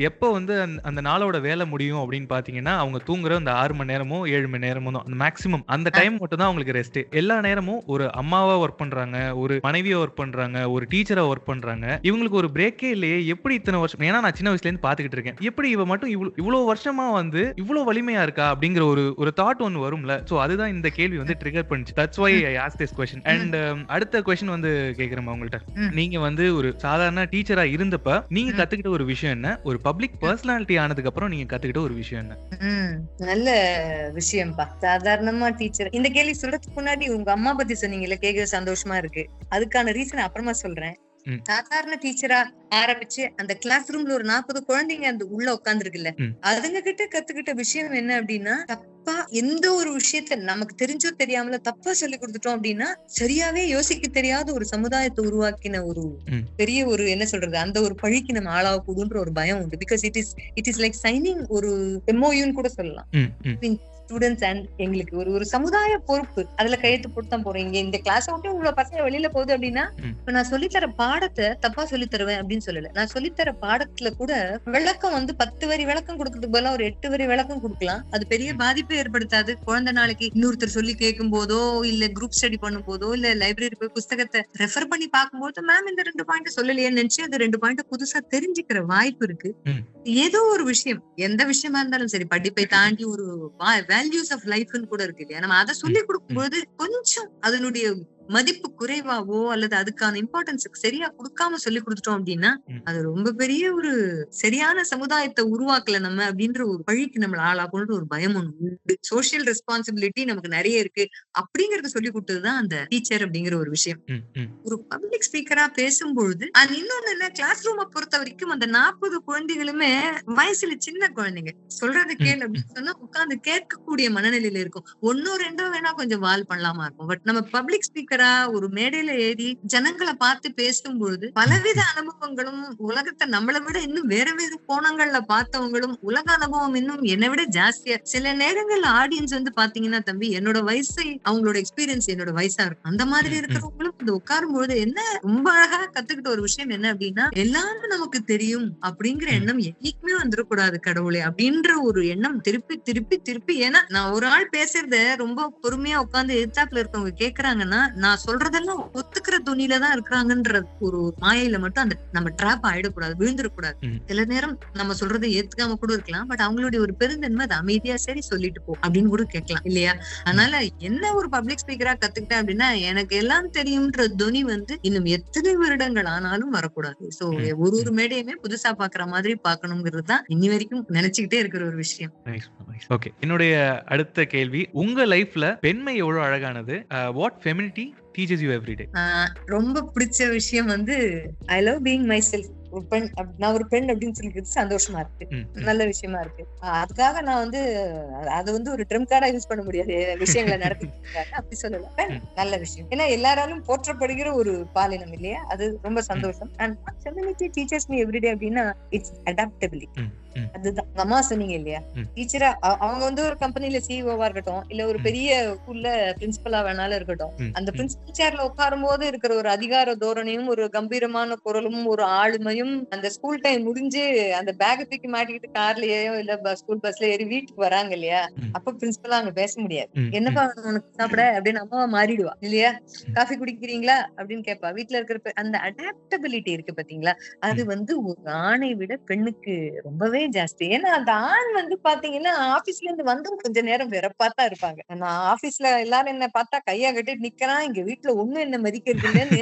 எப்போ வந்து அந்த- நாளோட வேலை முடியும் அப்படின்னு பாத்தீங்கன்னா அவங்க தூங்குற அந்த ஆறு மணி நேரமோ ஏழு மணி நேரமோ தான். மேக்ஸிமம் அந்த டைம் மட்டும் தான் அவங்களுக்கு ரெஸ்ட் எல்லா நேரமும் ஒரு அம்மாவா ஒர்க் பண்றாங்க ஒரு மனைவியா ஒர்க் பண்றாங்க. ஒரு டீச்சரா ஒர்க் பண்றாங்க இவங்களுக்கு ஒரு பிரேக்கே இல்லையே எப்படி இத்தனை வருஷம்? ஏன்னா நான் சின்ன வயசுல இருந்து பாத்துக்கிட்டு இருக்கேன். எப்படி இவ மட்டும் இவ்வளவு இவ்வளவு வருஷமா வந்து இவ்வளவு வலிமையா இருக்கா அப்படிங்கிற ஒரு ஒரு தாட் ஒன்னு வரும்ல. சோ அதுதான் இந்த கேள்வி வந்து ட்ரிகர் பண்ணுச்சு. That's why I ask this question and அடுத்த கொஸ்டின் வந்து கேக்குறேன் உங்கள்ட்ட. நீங்க வந்து ஒரு சாதாரண டீச்சரா இருந்தப்ப நீங்க கத்துக்கிட்ட ஒரு விஷயம் என்ன? ஒரு பப்ளிக் பர்சனாலிட்டி ஆனதுக்கு அப்புறம் நீங்க கத்துக்கிட்ட ஒரு விஷயம் என்ன? நல்ல விஷயம்ப்பா. சாதாரணமா டீச்சர் இந்த கேள்வி சொல்றதுக்கு முன்னாடி உங்க அம்மா பத்தி சொன்னீங்கல்ல கேட்க சந்தோஷமா இருக்கு. அதுக்கான ரீசன் அப்புறமா சொல்றேன். சாதாரண டீச்சரா ஆரம்பிச்சு அந்த கிளாஸ் ரூம்ல ஒரு நாற்பது குழந்தைங்க அந்த உள்ள உட்காந்துருக்குல்ல. அதுங்க கிட்ட கத்துக்கிட்ட விஷயம் என்ன அப்படின்னா தப்பா எந்த ஒரு விஷயத்த நமக்கு தெரிஞ்சோ தெரியாமல தப்பா சொல்லி கொடுத்துட்டோம் அப்படின்னா சரியாவே யோசிக்க தெரியாத ஒரு சமுதாயத்தை உருவாக்கின ஒரு. பெரிய ஒரு என்ன சொல்றது அந்த ஒரு பழிக்கு நம்ம ஆளாக கூடுன்ற ஒரு பயம் உண்டு because it is it is like signing ஒரு எம்ஓயூன்னு கூட சொல்லலாம். ஸ்டூடெண்ட்ஸ் அண்ட் எங்களுக்கு ஒரு ஒரு சமுதாய பொறுப்பு. அதுல கையெழுத்து போட்டு தான் போறோம். இங்க இந்த கிளாஸ் விட்டு இவ்வளவு பசங்க வெளியில போகுது அப்படின்னா இப்ப நான் சொல்லித்தர பாடத்தை தப்பா சொல்லித் தருவேன் அப்படின்னு சொல்லல. நான் சொல்லித்தர பாடத்துல கூட விளக்கம் வந்து பத்து வரி விளக்கம் கொடுக்கறதுக்கு பதிலா ஒரு எட்டு வரி விளக்கம் கொடுக்கலாம். அது பெரிய பாதிப்பை ஏற்படுத்தாது. குழந்தை நாளைக்கு இன்னொருத்தர் சொல்லி கேட்கும் போதோ இல்ல குரூப் ஸ்டடி பண்ணும் போதோ இல்ல லைப்ரரி போய் புஸ்தகத்தை ரெஃபர் பண்ணி பார்க்கும்போது மேம் இந்த ரெண்டு பாயிண்ட் சொல்லலையேன்னு நினைச்சு அது ரெண்டு பாயிண்ட் புதுசா தெரிஞ்சுக்கிற வாய்ப்பு இருக்கு. ஏதோ ஒரு விஷயம் எந்த விஷயமா இருந்தாலும் சரி படிப்பை தாண்டி ஒரு வேல்யூஸ் ஆஃப் லைஃப்னு கூட இருக்கு இல்லையா? நம்ம அதை சொல்லி கொடுக்கும்போது கொஞ்சம் அதனுடைய மதிப்பு குறைவாவோ அல்லது அதுக்கான இம்பார்ட்டன்ஸ் சரியா கொடுக்காம சொல்லி கொடுத்துட்டோம் அப்படின்னா அது ரொம்ப பெரிய ஒரு சரியான சமுதாயத்தை உருவாக்கல நம்ம அப்படின்ற ஒரு பழிக்கு நம்மள ஆளாக்கணுன்ற ஒரு பயம் ஒண்ணு உண்டு. சோசியல் ரெஸ்பான்சிபிலிட்டி நமக்கு நிறைய இருக்கு. அப்படிங்கறத சொல்லி கொடுத்ததுதான் அந்த டீச்சர் அப்படிங்கிற ஒரு விஷயம். ஒரு பப்ளிக் ஸ்பீக்கரா பேசும்பொழுது அது இன்னொன்னு என்ன கிளாஸ் ரூமை பொறுத்த வரைக்கும் அந்த நாற்பது குழந்தைகளுமே வயசுல சின்ன குழந்தைங்க. சொல்றத கேளு அப்படின்னு சொன்னா உட்கார்ந்து கேட்கக்கூடிய மனநிலையில இருக்கும். ஒன்னோ ரெண்டோ வேணா கொஞ்சம் வால் பண்ணலாமா இருக்கும். பட் நம்ம பப்ளிக் ஸ்பீக்கரா ஒரு மேடையில ஏறி ஜனங்களை பார்த்து பேசும்பொழுது பலவித அனுபவங்களும் உலகத்தை நம்மளை விட இன்னும் வேற வேற கோணங்கள்ல பார்த்தவங்களும் உலக அனுபவம் இன்னும் என்னை விட ஜாஸ்தியா சில நேரங்கள்ல ஆடியன்ஸ் வந்து பாத்தீங்கன்னா தம்பி என்னோட வயசை அவங்களோட எக்ஸ்பீரியன்ஸ் என்னோட வயசா இருக்கும். அந்த மாதிரி இருக்கிறவங்களும் இந்த உட்காரும் பொழுது என்ன ரொம்ப அழகா கத்துக்கிட்ட ஒரு விஷயம் என்ன அப்படின்னா எல்லாரும் நமக்கு தெரியும் அப்படிங்கிற எண்ணம் என்னைக்குமே வந்துடக்கூடாது கடவுளே அப்படின்ற ஒரு எண்ணம் திருப்பி திருப்பி திருப்பி. ஏன்னா நான் ஒரு ஆள் பேசுறத ரொம்ப பொறுமையா உட்கார்ந்து எதிர்த்தாப்புல இருக்கவங்க கேக்குறாங்கன்னா நான் சொல்றதெல்லாம் ஒத்துக்கிற துணியில தான் இருக்கிறாங்கன்ற ஒரு மாயையில மட்டும் அந்த நம்ம ட்ராப் ஆயிடக்கூடாது விழுந்துடக்கூடாது. சில நேரம் நம்ம சொல்றதை ஏத்துக்காம கூட இருக்கலாம். பட் அவங்களுடைய ஒரு பெருந்தன்மை அது அமைதியா சரி சொல்லிட்டு போ அப்படின்னு கூட கேட்கலாம் இல்லையா? அதனால என்ன ஒரு பப்ளிக் ஸ்பீக்கரா கத்துக்கிட்டேன் அப்படின்னா எனக்கு எல்லாம் தெரியும்ன்ற துணி வந்து இன்னும் எத்தனை வருடங்கள் ஆனாலும் வரக்கூடாது. சோ ஒரு ஒரு மேடையுமே புதுசா பாக்குற மாதிரி பாக்கணுங்கிறது தான் இன்னி வரைக்கும் நினைச்சுக்கிட்டே இருக்கிற ஒரு விஷயம். ஓகே என்னுடைய அடுத்த கேள்வி உங்க லைஃப்ல பெண்மை எவ்வளவு அழகானது? What femininity teaches you every day ரொம்ப பிடிச்ச விஷயம் வந்து I love being myself ஒரு பெண் நான் ஒரு பெண் அப்படின்னு சொல்லிக்கிறது சந்தோஷமா இருக்கு. நல்ல விஷயமா இருக்கு. அதுக்காக நான் வந்து அது வந்து ஒரு ட்ரம் கார்டா யூஸ் பண்ண முடியாது. விஷயங்களை நடத்திக்கிறதுக்காக அப்படி சொல்லல. நல்ல விஷயம். ஏன்னா எல்லாராலும் போற்றப்படுகிற ஒரு பாலினம் இல்லையா? அது ரொம்ப சந்தோஷம். And femininity teaches me every day அப்படின்னா இட்ஸ் அடாப்டபிலிட்டி அதுதான். அம்மா சொன்னீங்க இல்லையா? டீச்சரா அவங்க வந்து ஒரு கம்பெனில சிஇஓவா இருக்கட்டும் இல்ல ஒரு பெரிய ஸ்கூல்ல பிரின்சிபலா வேணாலும் இருக்கட்டும் அந்த பிரின்சிபல் சேர்ல உட்காரும் போது இருக்கிற ஒரு அதிகார தோரணையும் ஒரு கம்பீரமான குரலும் ஒரு ஆளுமையும் அந்த ஸ்கூல் டைம் முடிஞ்சு அந்த பேக் தூக்கி மாட்டிக்கிட்டு கார்லயோ இல்ல ஸ்கூல் பஸ்ல ஏறி வீட்டுக்கு வராங்க இல்லையா? அப்ப பிரின்சிபலா அங்க பேச முடியாது. என்னப்பா உனக்கு சாப்பிட? அப்படின்னு அம்மாவா மாறிடுவா. இல்லையா? காஃபி குடிக்கிறீங்களா? அப்படின்னு கேட்பா. வீட்டுல இருக்கிற அந்த அடாப்டபிலிட்டி இருக்கு பாத்தீங்களா? அது வந்து ஒரு ஆணை விட பெண்ணுக்கு ரொம்பவே ஜாஸ்தி? ஏன்னா அந்த ஆண் வந்து பாத்தீங்கன்னா ஆபீஸ்ல இருந்து வந்து கொஞ்ச நேரம் வெறப்பா தான் இருப்பாங்க. நான் ஆபீஸ்ல எல்லாரும் என்ன பார்த்தா கையா கட்டிட்டு நிக்கிறான். இங்க வீட்டுல ஒண்ணும் என்ன மதிக்கிறது இல்லைன்னு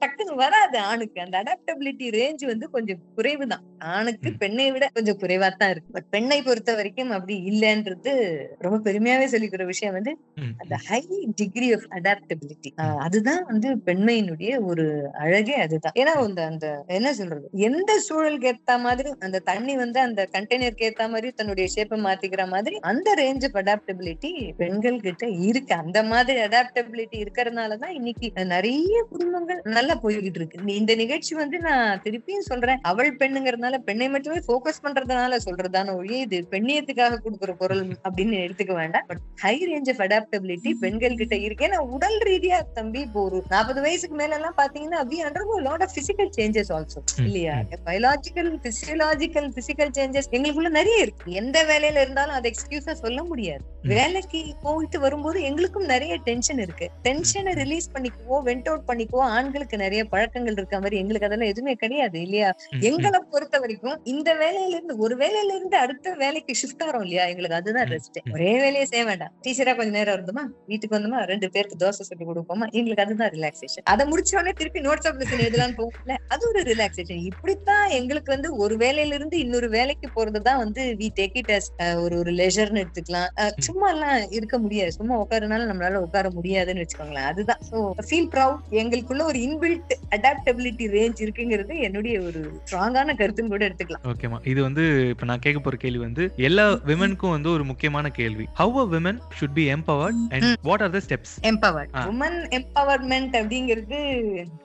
டக்குன்னு வராது ஆணுக்கு. அந்த அடாப்டபிலிட்டி ரேஞ்ச் வந்து கொஞ்சம் குறைவுதான். ஆணுக்கு பெண்ணை விட கொஞ்சம் குறைவா தான் இருக்கு. பட் பெண்ணை பொறுத்த வரைக்கும் அப்படி இல்லைன்றது ரொம்ப பெருமையாவே சொல்லிக்கிற விஷயம் வந்து அந்த ஹை டிகிரி ஆஃப் அடாப்டபிலிட்டி அதுதான் வந்து பெண்மையினுடைய ஒரு அழகே அதுதான். ஏன்னா அந்த அந்த என்ன சொல்றது? எந்த சூழலுக்கு ஏத்த மாதிரி அந்த தண்ணி வந்து அந்த கண்டெய்னருக்கு ஏத்த மாதிரி தன்னுடைய ஷேப்பை மாத்திக்கிற மாதிரி அந்த ரேஞ்ச் ஆஃப் அடாப்டபிலிட்டி பெண்கள் கிட்ட இருக்கு. அந்த மாதிரி அடாப்டபிலிட்டி இருக்கிறதுனாலதான் இன்னைக்கு நிறைய குடும்பங்கள் நல்லா போய்கிட்டு இருக்கு இந்த- நிகழ்ச்சி வந்து நான் திருப்பியும் சொல்றேன். அவள் பெண்ணுங்கிறதுனால பெண்ணை மட்டுமே ஃபோக்கஸ் பண்றதுனால சொல்றதான ஒழிய இது பெண்ணியத்துக்காக கொடுக்குற பொருள் அப்படின்னு எடுத்துக்க வேண்டாம். But high range of adaptability பெண்கள் கிட்ட இருக்கு. ஏன்னா உடல் ரீதியா தம்பி இப்போ ஒரு நாற்பது வயசுக்கு மேல எல்லாம் பாத்தீங்கன்னா we under lot of physical changes also இல்லையா? பயாலஜிக்கல் பிசியலாஜிக்கல் பிசிக்கல் சேஞ்சஸ் எங்களுக்குள்ள நிறைய இருக்கு. எந்த வேலையில இருந்தாலும் அதை எக்ஸ்கியூஸா சொல்ல முடியாது. வேலைக்கு போயிட்டு வரும்போது எங்களுக்கும் நிறைய டென்ஷன் இருக்கு. டென்ஷனை ரிலீஸ் பண்ணிக்குவோ வெண்ட் அவுட் பண்ணிக்குவோ ஆண்களுக்கு நிறைய பழக்கங்கள் இருக்க மாதிரி எங்களுக்கு அதெல்லாம் எதுவுமே கிடையாது இல்லையா? எங்களை பொறுத்த வரைக்கும் இந்த வேலையில இருந்து ஒரு வேலையில இருந்து அடுத்த வேலைக்கு ஷிஃப்ட் ஆகிறோம் இல்லையா? எங்களுக்கு அதுதான் ரெஸ்ட் ஒரே வேலையை செய்ய வேண்டாம். டீச்சரா கொஞ்ச நேரம் இருந்தோமா? வீட்டுக்கு வந்தோமா? ரெண்டு பேருக்கு தோசை சுட்டு கொடுப்போமா? எங்களுக்கு அதுதான் ரிலாக்ஸேஷன் அதை முடிச்ச உடனே திருப்பி நோட்ஸ் ஆஃப் லெசன் எழுதலாம்னு போகல அது ஒரு ரிலாக்ஸேஷன் இப்படித்தான் எங்களுக்கு வந்து ஒரு வேலையில இருந்து இன்னொரு வேலைக்கு போறதுதான் வந்து வி டேக் இட் அஸ் ஒரு ஒரு லெஜர்னு எடுத்துக்கலாம். சும்மா எல்லாம் இருக்க முடியாது. சும்மா உட்காருனால நம்மளால உட்கார முடியாதுன்னு வச்சுக்கோங்களேன். அதுதான். ஃபீல் ப்ரௌட் எங்களுக்குள்ள ஒரு இன்பில்ட் அடாப்டபிலிட்டி ரேஞ்ச் இருக்குங்கிறது என்னுடைய ஒரு ஸ்ட்ராங்கான கருத்துன்னு கூட எடுத்துக்கலாம். ஓகேமா இது வந்து இப்ப நான் கேட்க போற கேள்வி வந்து எல்லா விமனுக்கும் வந்து ஒரு முக்கியமான கேள்வி. How a women should be empowered and what are the steps empowered women empowerment அப்படிங்கிறது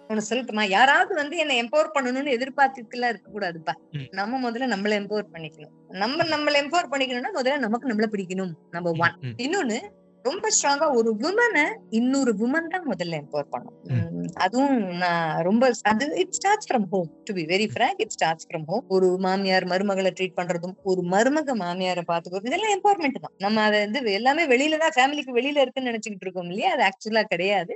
ஒண்ணு சொல்லட்டுமா? யாராவது வந்து என்ன எம்பவர் பண்ணணும்னு எதிர்பார்த்துட்டு எல்லாம் இருக்க கூடாதுப்பா நம்ம முதல்ல நம்மள எம்பவர் பண்ணிக்கணும். நம்ம நம்மள எம்பவர் பண்ணிக்கணும்னா முதல்ல நமக்கு நம்மள பிடிக்கணும் நம்பர் ஒன் இன்னொன்னு ரொம்ப ஸ்ட்ராங்கா ஒரு உமனை இன்னொரு உமன் தான் முதல்ல எம்பவர் பண்ணும் அதுவும் நான் ரொம்ப அது it starts from home to be very frank it starts from home ஒரு மாமியார் மருமகளை ட்ரீட் பண்றதும் ஒரு மருமக மாமியாரை பாத்துக்கிறது இதெல்லாம் எம்பவர்மெண்ட் தான். நம்ம அதை வந்து எல்லாமே வெளியில தான் ஃபேமிலிக்கு வெளியில இருக்குன்னு நினைச்சுக்கிட்டு இருக்கோம் இல்லையா? அது ஆக்சுவலா கிடையாது.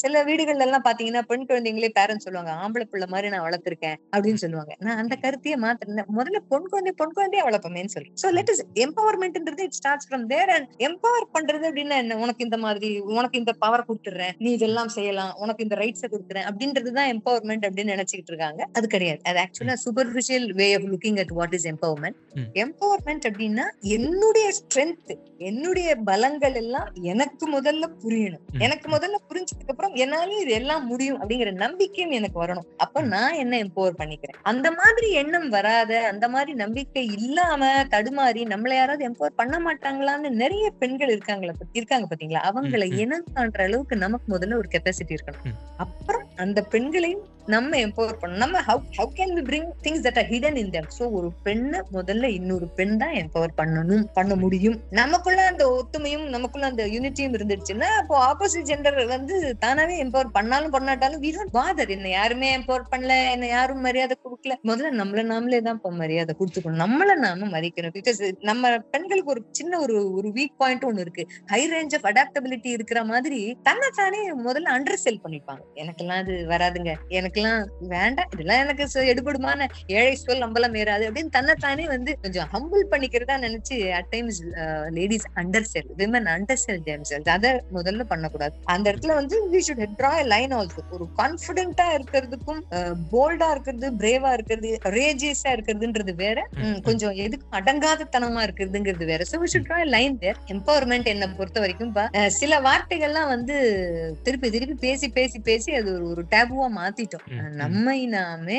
சில வீடுகள்ல எல்லாம் பாத்தீங்கன்னா பெண் குழந்தைங்களே பேரண்ட்ஸ் சொல்லுவாங்க ஆம்பளை பிள்ளை மாதிரி நான் வளர்த்திருக்கேன் அப்படின்னு சொல்லுவாங்க. நான் அந்த கருத்தையே மாத்திருந்தேன் முதல்ல பொன் குழந்தை பொன் குழந்தைய வளர்ப்போமேன்னு சொல்லி so let is எம்பவர்மெண்ட்ன்றது it starts from there and empower பண்றது அப்படின்னா என்ன உனக்கு இந்த மாதிரி உனக்கு இந்த பவர் கொடுத்துறேன் நீ இதெல்லாம் செய்யலாம். உனக்கு இந்த ரைட்ஸை கொடுக்குறேன். அப்படின்றதுதான் எம்பவர்மெண்ட் அப்படின்னு நினைச்சுக்கிட்டு இருக்காங்க. அது கிடையாது. அது ஆக்சுவலா superficial way of looking at what is empowerment empowerment அப்படின்னா என்னுடைய ஸ்ட்ரென்த் என்னுடைய பலங்கள் எல்லாம் எனக்கு முதல்ல புரியணும். எனக்கு முதல்ல புரிஞ்சதுக்கு அப்புறம் என்னால இது எல்லாம் முடியும் அப்படிங்கிற நம்பிக்கையும் எனக்கு வரணும். அப்ப நான் என்ன எம்பவர் பண்ணிக்கிறேன்? அந்த மாதிரி எண்ணம் வராத அந்த மாதிரி நம்பிக்கை இல்லாம தடுமாறி நம்மள யாராவது எம்பவர் பண்ண மாட்டாங்களான்னு நிறைய பெண்கள் இருக்காங்களா இருக்காங்க பாத்தீங்களா? அவங்களை இனம் காண்ற அளவுக்கு நமக்கு முதல்ல ஒரு கெப்பாசிட்டி இருக்கணும். அப்புறம் அந்த பெண்களையும் நம்ம எம்பவர் பண்ணணும். நம்ம how how can we bring things that are hidden in them? So ஒரு பெண்ணை முதல்ல இன்னொரு பெண் தான் எம்பவர் பண்ணணும் பண்ண முடியும். நமக்குள்ள அந்த ஒத்துமையும் நமக்குள்ள அந்த யூனிட்டியும் இருந்துருச்சுன்னா அப்போ ஆப்போசிட் ஜெண்டர் வந்து தானாவே எம்பவர் பண்ணாலும் பண்ணாட்டாலும் வி டோன்ட் பாதர் என்ன யாருமே எம்பவர் பண்ணல என்ன யாரும் மரியாதை கொடுக்கல. முதல்ல நம்மள நாமளே தான் இப்போ மரியாதை கொடுத்துக்கணும். நம்மள நாம மதிக்கணும். பிகாஸ் நம்ம பெண்களுக்கு ஒரு சின்ன ஒரு ஒரு வீக் பாயிண்ட் ஒண்ணு இருக்கு. ஹை ரேஞ்ச் ஆஃப் அடாப்டபிலிட்டி இருக்கிற மாதிரி தன்னை தானே முதல்ல அண்டர் செல் பண்ணிப்பாங்க. எனக்கெல்லாம் அது வராதுங்க. எனக்கு எனக்கெல்லாம் வேண்டாம் இதெல்லாம் எனக்கு எடுபடுமான ஏழை சொல் நம்பலாம் ஏறாது அப்படின்னு தன்னைத்தானே வந்து கொஞ்சம் ஹம்பிள் பண்ணிக்கிறதா நினைச்சு at times ladies undersell women undersell themselves. அதை முதல்ல பண்ணக்கூடாது. அந்த இடத்துல வந்து we should draw line also ஒரு கான்பிடென்ட்டா இருக்கிறதுக்கும் போல்டா இருக்கிறது பிரேவா இருக்கிறது ரேஜியஸா இருக்கிறதுன்றது வேற. கொஞ்சம் எதுக்கும் அடங்காதத்தனமா இருக்கிறதுங்கிறது வேற. So we should draw line there empowerment என்ன பொறுத்த வரைக்கும் சில வார்த்தைகள்லாம் வந்து திருப்பி திருப்பி பேசி பேசி பேசி அது ஒரு டேபுவா மாத்திட்டோம். நம்மை நாமே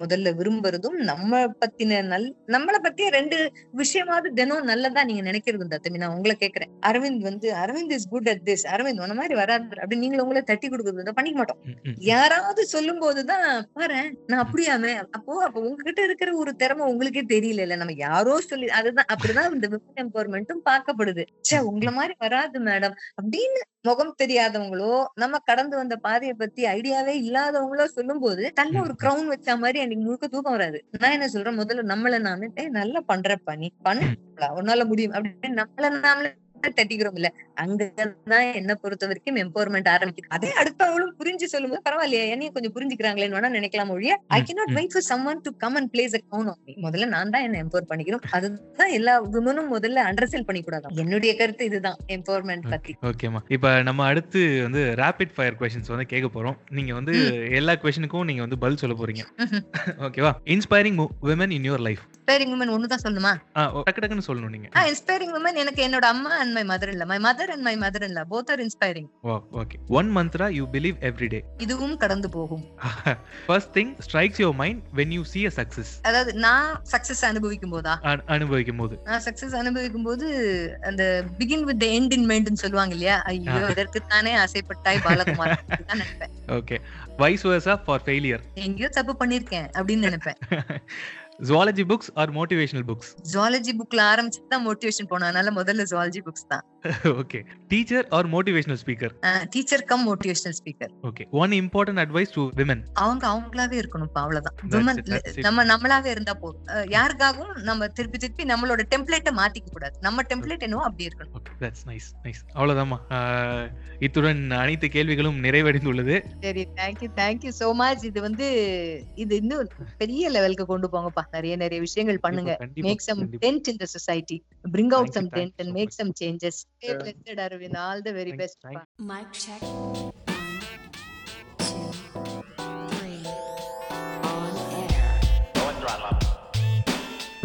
முதல்ல விரும்புறதும் நம்ம பத்தின நல் நம்மளை பத்திய ரெண்டு விஷயமாவது தினம் நல்லதா நீங்க நினைக்கிறது தம்பி நான் உங்களை கேக்குறேன். அரவிந்த் வந்து Aravind is good at this Aravind உன மாதிரி வராது அப்படின்னு நீங்க உங்களை தட்டி கொடுக்கறது பண்ணிக்க மாட்டோம். யாராவது சொல்லும் போதுதான் பாரு நான் அப்படியாமே. அப்போ அப்போ உங்ககிட்ட இருக்கிற ஒரு திறமை உங்களுக்கே தெரியல இல்ல நம்ம யாரோ சொல்லி அதுதான் அப்படிதான் இந்த விமன் எம்பவர்மெண்ட்டும் பார்க்கப்படுது. ச்சே உங்களை மாதிரி வராது மேடம் அப்படின்னு முகம் தெரியாதவங்களோ நம்ம கடந்து வந்த பாதையை பத்தி ஐடியாவே இல்லாதவங்களோ சொல்லும் போது தள்ள ஒரு கிரவுன் வச்ச மாதிரி அன்னைக்கு முழுக்க தூக்கம் வராது. நான் என்ன சொல்றேன்? முதல்ல நம்மள நாமே "ஏய், நல்லா பண்றப்பா நீ பண்ணலாம் உன்னால முடியும். அப்படின்னு நம்மள நாமளே தட்டிக்கிறோம் இல்ல அங்கதான் என்ன பொறுத்த வரைக்கும் எம்பவர்மெண்ட் ஆரம்பிக்குது. அதே அடுத்தவங்களும் புரிஞ்சு சொல்லும்போது பரவாயில்லையே என்னையும் கொஞ்சம் புரிஞ்சுக்கிறாங்களேன்னு வேணா நினைக்கலாம் ஒழிய I cannot wait for someone to come and place a gown on முதல்ல நான் தான் என்ன எம்பவர் பண்ணிக்கிறோம். அதுதான் எல்லா விமனும் முதல்ல அண்டர்செல் பண்ணிக்கூடாது என்னுடைய கருத்து இதுதான் எம்பவர்மெண்ட் பத்தி. ஓகேம்மா. இப்போ நம்ம அடுத்து வந்து ரேபிட் ஃபயர் கொஷின்ஸ் வந்து கேட்க போறோம். நீங்க வந்து எல்லா கொஷனுக்கும் நீங்க வந்து பதில் சொல்ல போறீங்க. ஓகேவா inspiring women in your life inspiring women ஒண்ணுதான் சொல்லுமா? டக்கு டக்குன்னு சொல்லணும் நீங்க. இன்ஸ்பைரிங் உமன் எனக்கு என்னோட அம்மா அண்ட் மை மதர் இல்ல my mother and my mother இல்ல both are inspiring oh okay one mantra you believe every day இதுவும் கடந்து போகும். First thing strikes your mind when you see a success அதாவது நான் சக்சஸ் அனுபவிக்கும் போதா? அனுபவிக்கும் போது. நான் சக்சஸ் அனுபவிக்கும் போது அந்த பிகின் வித் எண்ட் இன் மைண்ட்னு சொல்லுவாங்க இல்லையா? ஐயோ ஆ. அதற்கு தானே ஆசைப்பட்டாய் பாலகுமார் தான் நினைப்பேன். Okay vice versa for failure எங்கேயோ தப்பு பண்ணிருக்கேன் அப்படின்னு நினைப்பேன். Zoology books are motivational books zoology புக்ல ஆரம்பிச்சு தான் மோட்டிவேஷன் போனோம். அதனால முதல்ல ஜுவாலஜி புக்ஸ் தான். Okay teacher are motivational speaker teacher cum motivational speaker okay one important advice to women அவங்க அவங்களாவே இருக்கணும்ப்பா அவ்வளவுதான். It. நம்ம நம்மளாவே இருந்தா போதும். யாருக்காகவும் நம்ம திருப்பி திருப்பி நம்மளோட டெம்ப்ளேட்டை மாத்திக்க கூடாது. நம்ம டெம்ப்ளேட் என்னவோ அப்படி இருக்கணும். தட்ஸ் நைஸ் நைஸ் அவ்வளவுதாம்மா. இத்துடன் அனைத்து கேள்விகளும் நிறைவடைந்துள்ளது. சரி தேங்க்யூ தேங்க்யூ சோ மச் இது வந்து இது இன்னும் பெரிய லெவலுக்கு கொண்டு போங்கப்பா. நிறைய நிறைய விஷயங்கள் பண்ணுங்க. கண்டிப்பா, மேக் சம் கண்டிப்பா. Tent in the society bring out Thank you, some thank tent and make some changes blessed Aravind all the very best Mic check.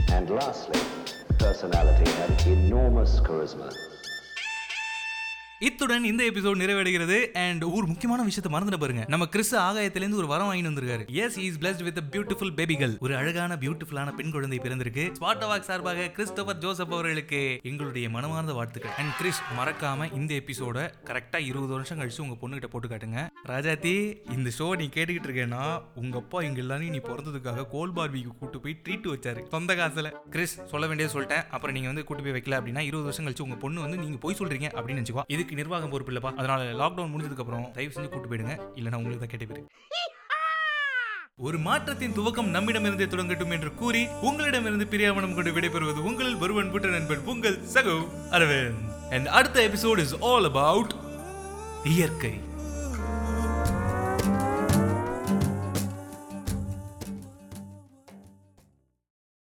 And lastly, personality had enormous charisma. இத்துடன் இந்த episode நிறைவடைகிறது. And ஒரு முக்கியமான விஷயத்தை மறந்துட பாருங்க. நம்ம Chris ஆகாயத்திலிருந்து ஒரு வரம் வாங்கி வந்திருக்காரு. Yes is blessed with beautiful பேபிகள் ஒரு அழகான பியூட்டிஃபுல்லான பெண் குழந்தை பிறந்திருக்கு. ஸ்பாட்டவாக் சார்பாக கிறிஸ்டோபர் ஜோசப் அவர்களுக்கு எங்களுடைய மனமார்ந்த வாழ்த்துக்கள். அண்ட் கிறிஸ் மறக்காம இந்த எபிசோட கரெக்டா இருபது வருஷம் கழிச்சு உங்க பொண்ணுகிட்ட போட்டு காட்டுங்க. ராஜாத்தி இந்த ஷோ நீ கேட்டுக்கிட்டு இருக்கேன்னா உங்க அப்பா இங்க எல்லாரையும் நீ பிறந்ததுக்காக கோல் பார்பிக்கு கூட்டு போய் ட்ரீட் வச்சாரு. சொந்த காசுல. கிறிஸ் சொல்ல வேண்டியது சொல்லிட்டேன். அப்புறம் நீங்க வந்து கூட்டு போய் வைக்கல அப்படின்னா இருபது வருஷம் கழிச்சு உங்க பொண்ணு வந்து நீங்க போய் சொல்றீங்க அப்படின்னு நினைச்சுக்கோ. இதுக்கு நிர்வாகம் பொறுப்பு இல்லப்பா. அதனால லாக்டவுன் முடிஞ்சதுக்கு அப்புறம் தயவு செஞ்சு கூட்டு போயிடுங்க. இல்லைன்னா உங்களுக்கு தான் கேட்ட ஒரு மாற்றத்தின் துவக்கம் நம்மிடமிருந்தே தொடங்கட்டும் என்று கூறி உங்களிடமிருந்து பிரியாமணம் கொண்டு விடைபெறுவது உங்களில் ஒருவன் புற்ற நண்பன் உங்கள் சகோ அரவிந்த். அண்ட் அடுத்த எபிசோட் இஸ் ஆல் அபவுட் இயற்கை.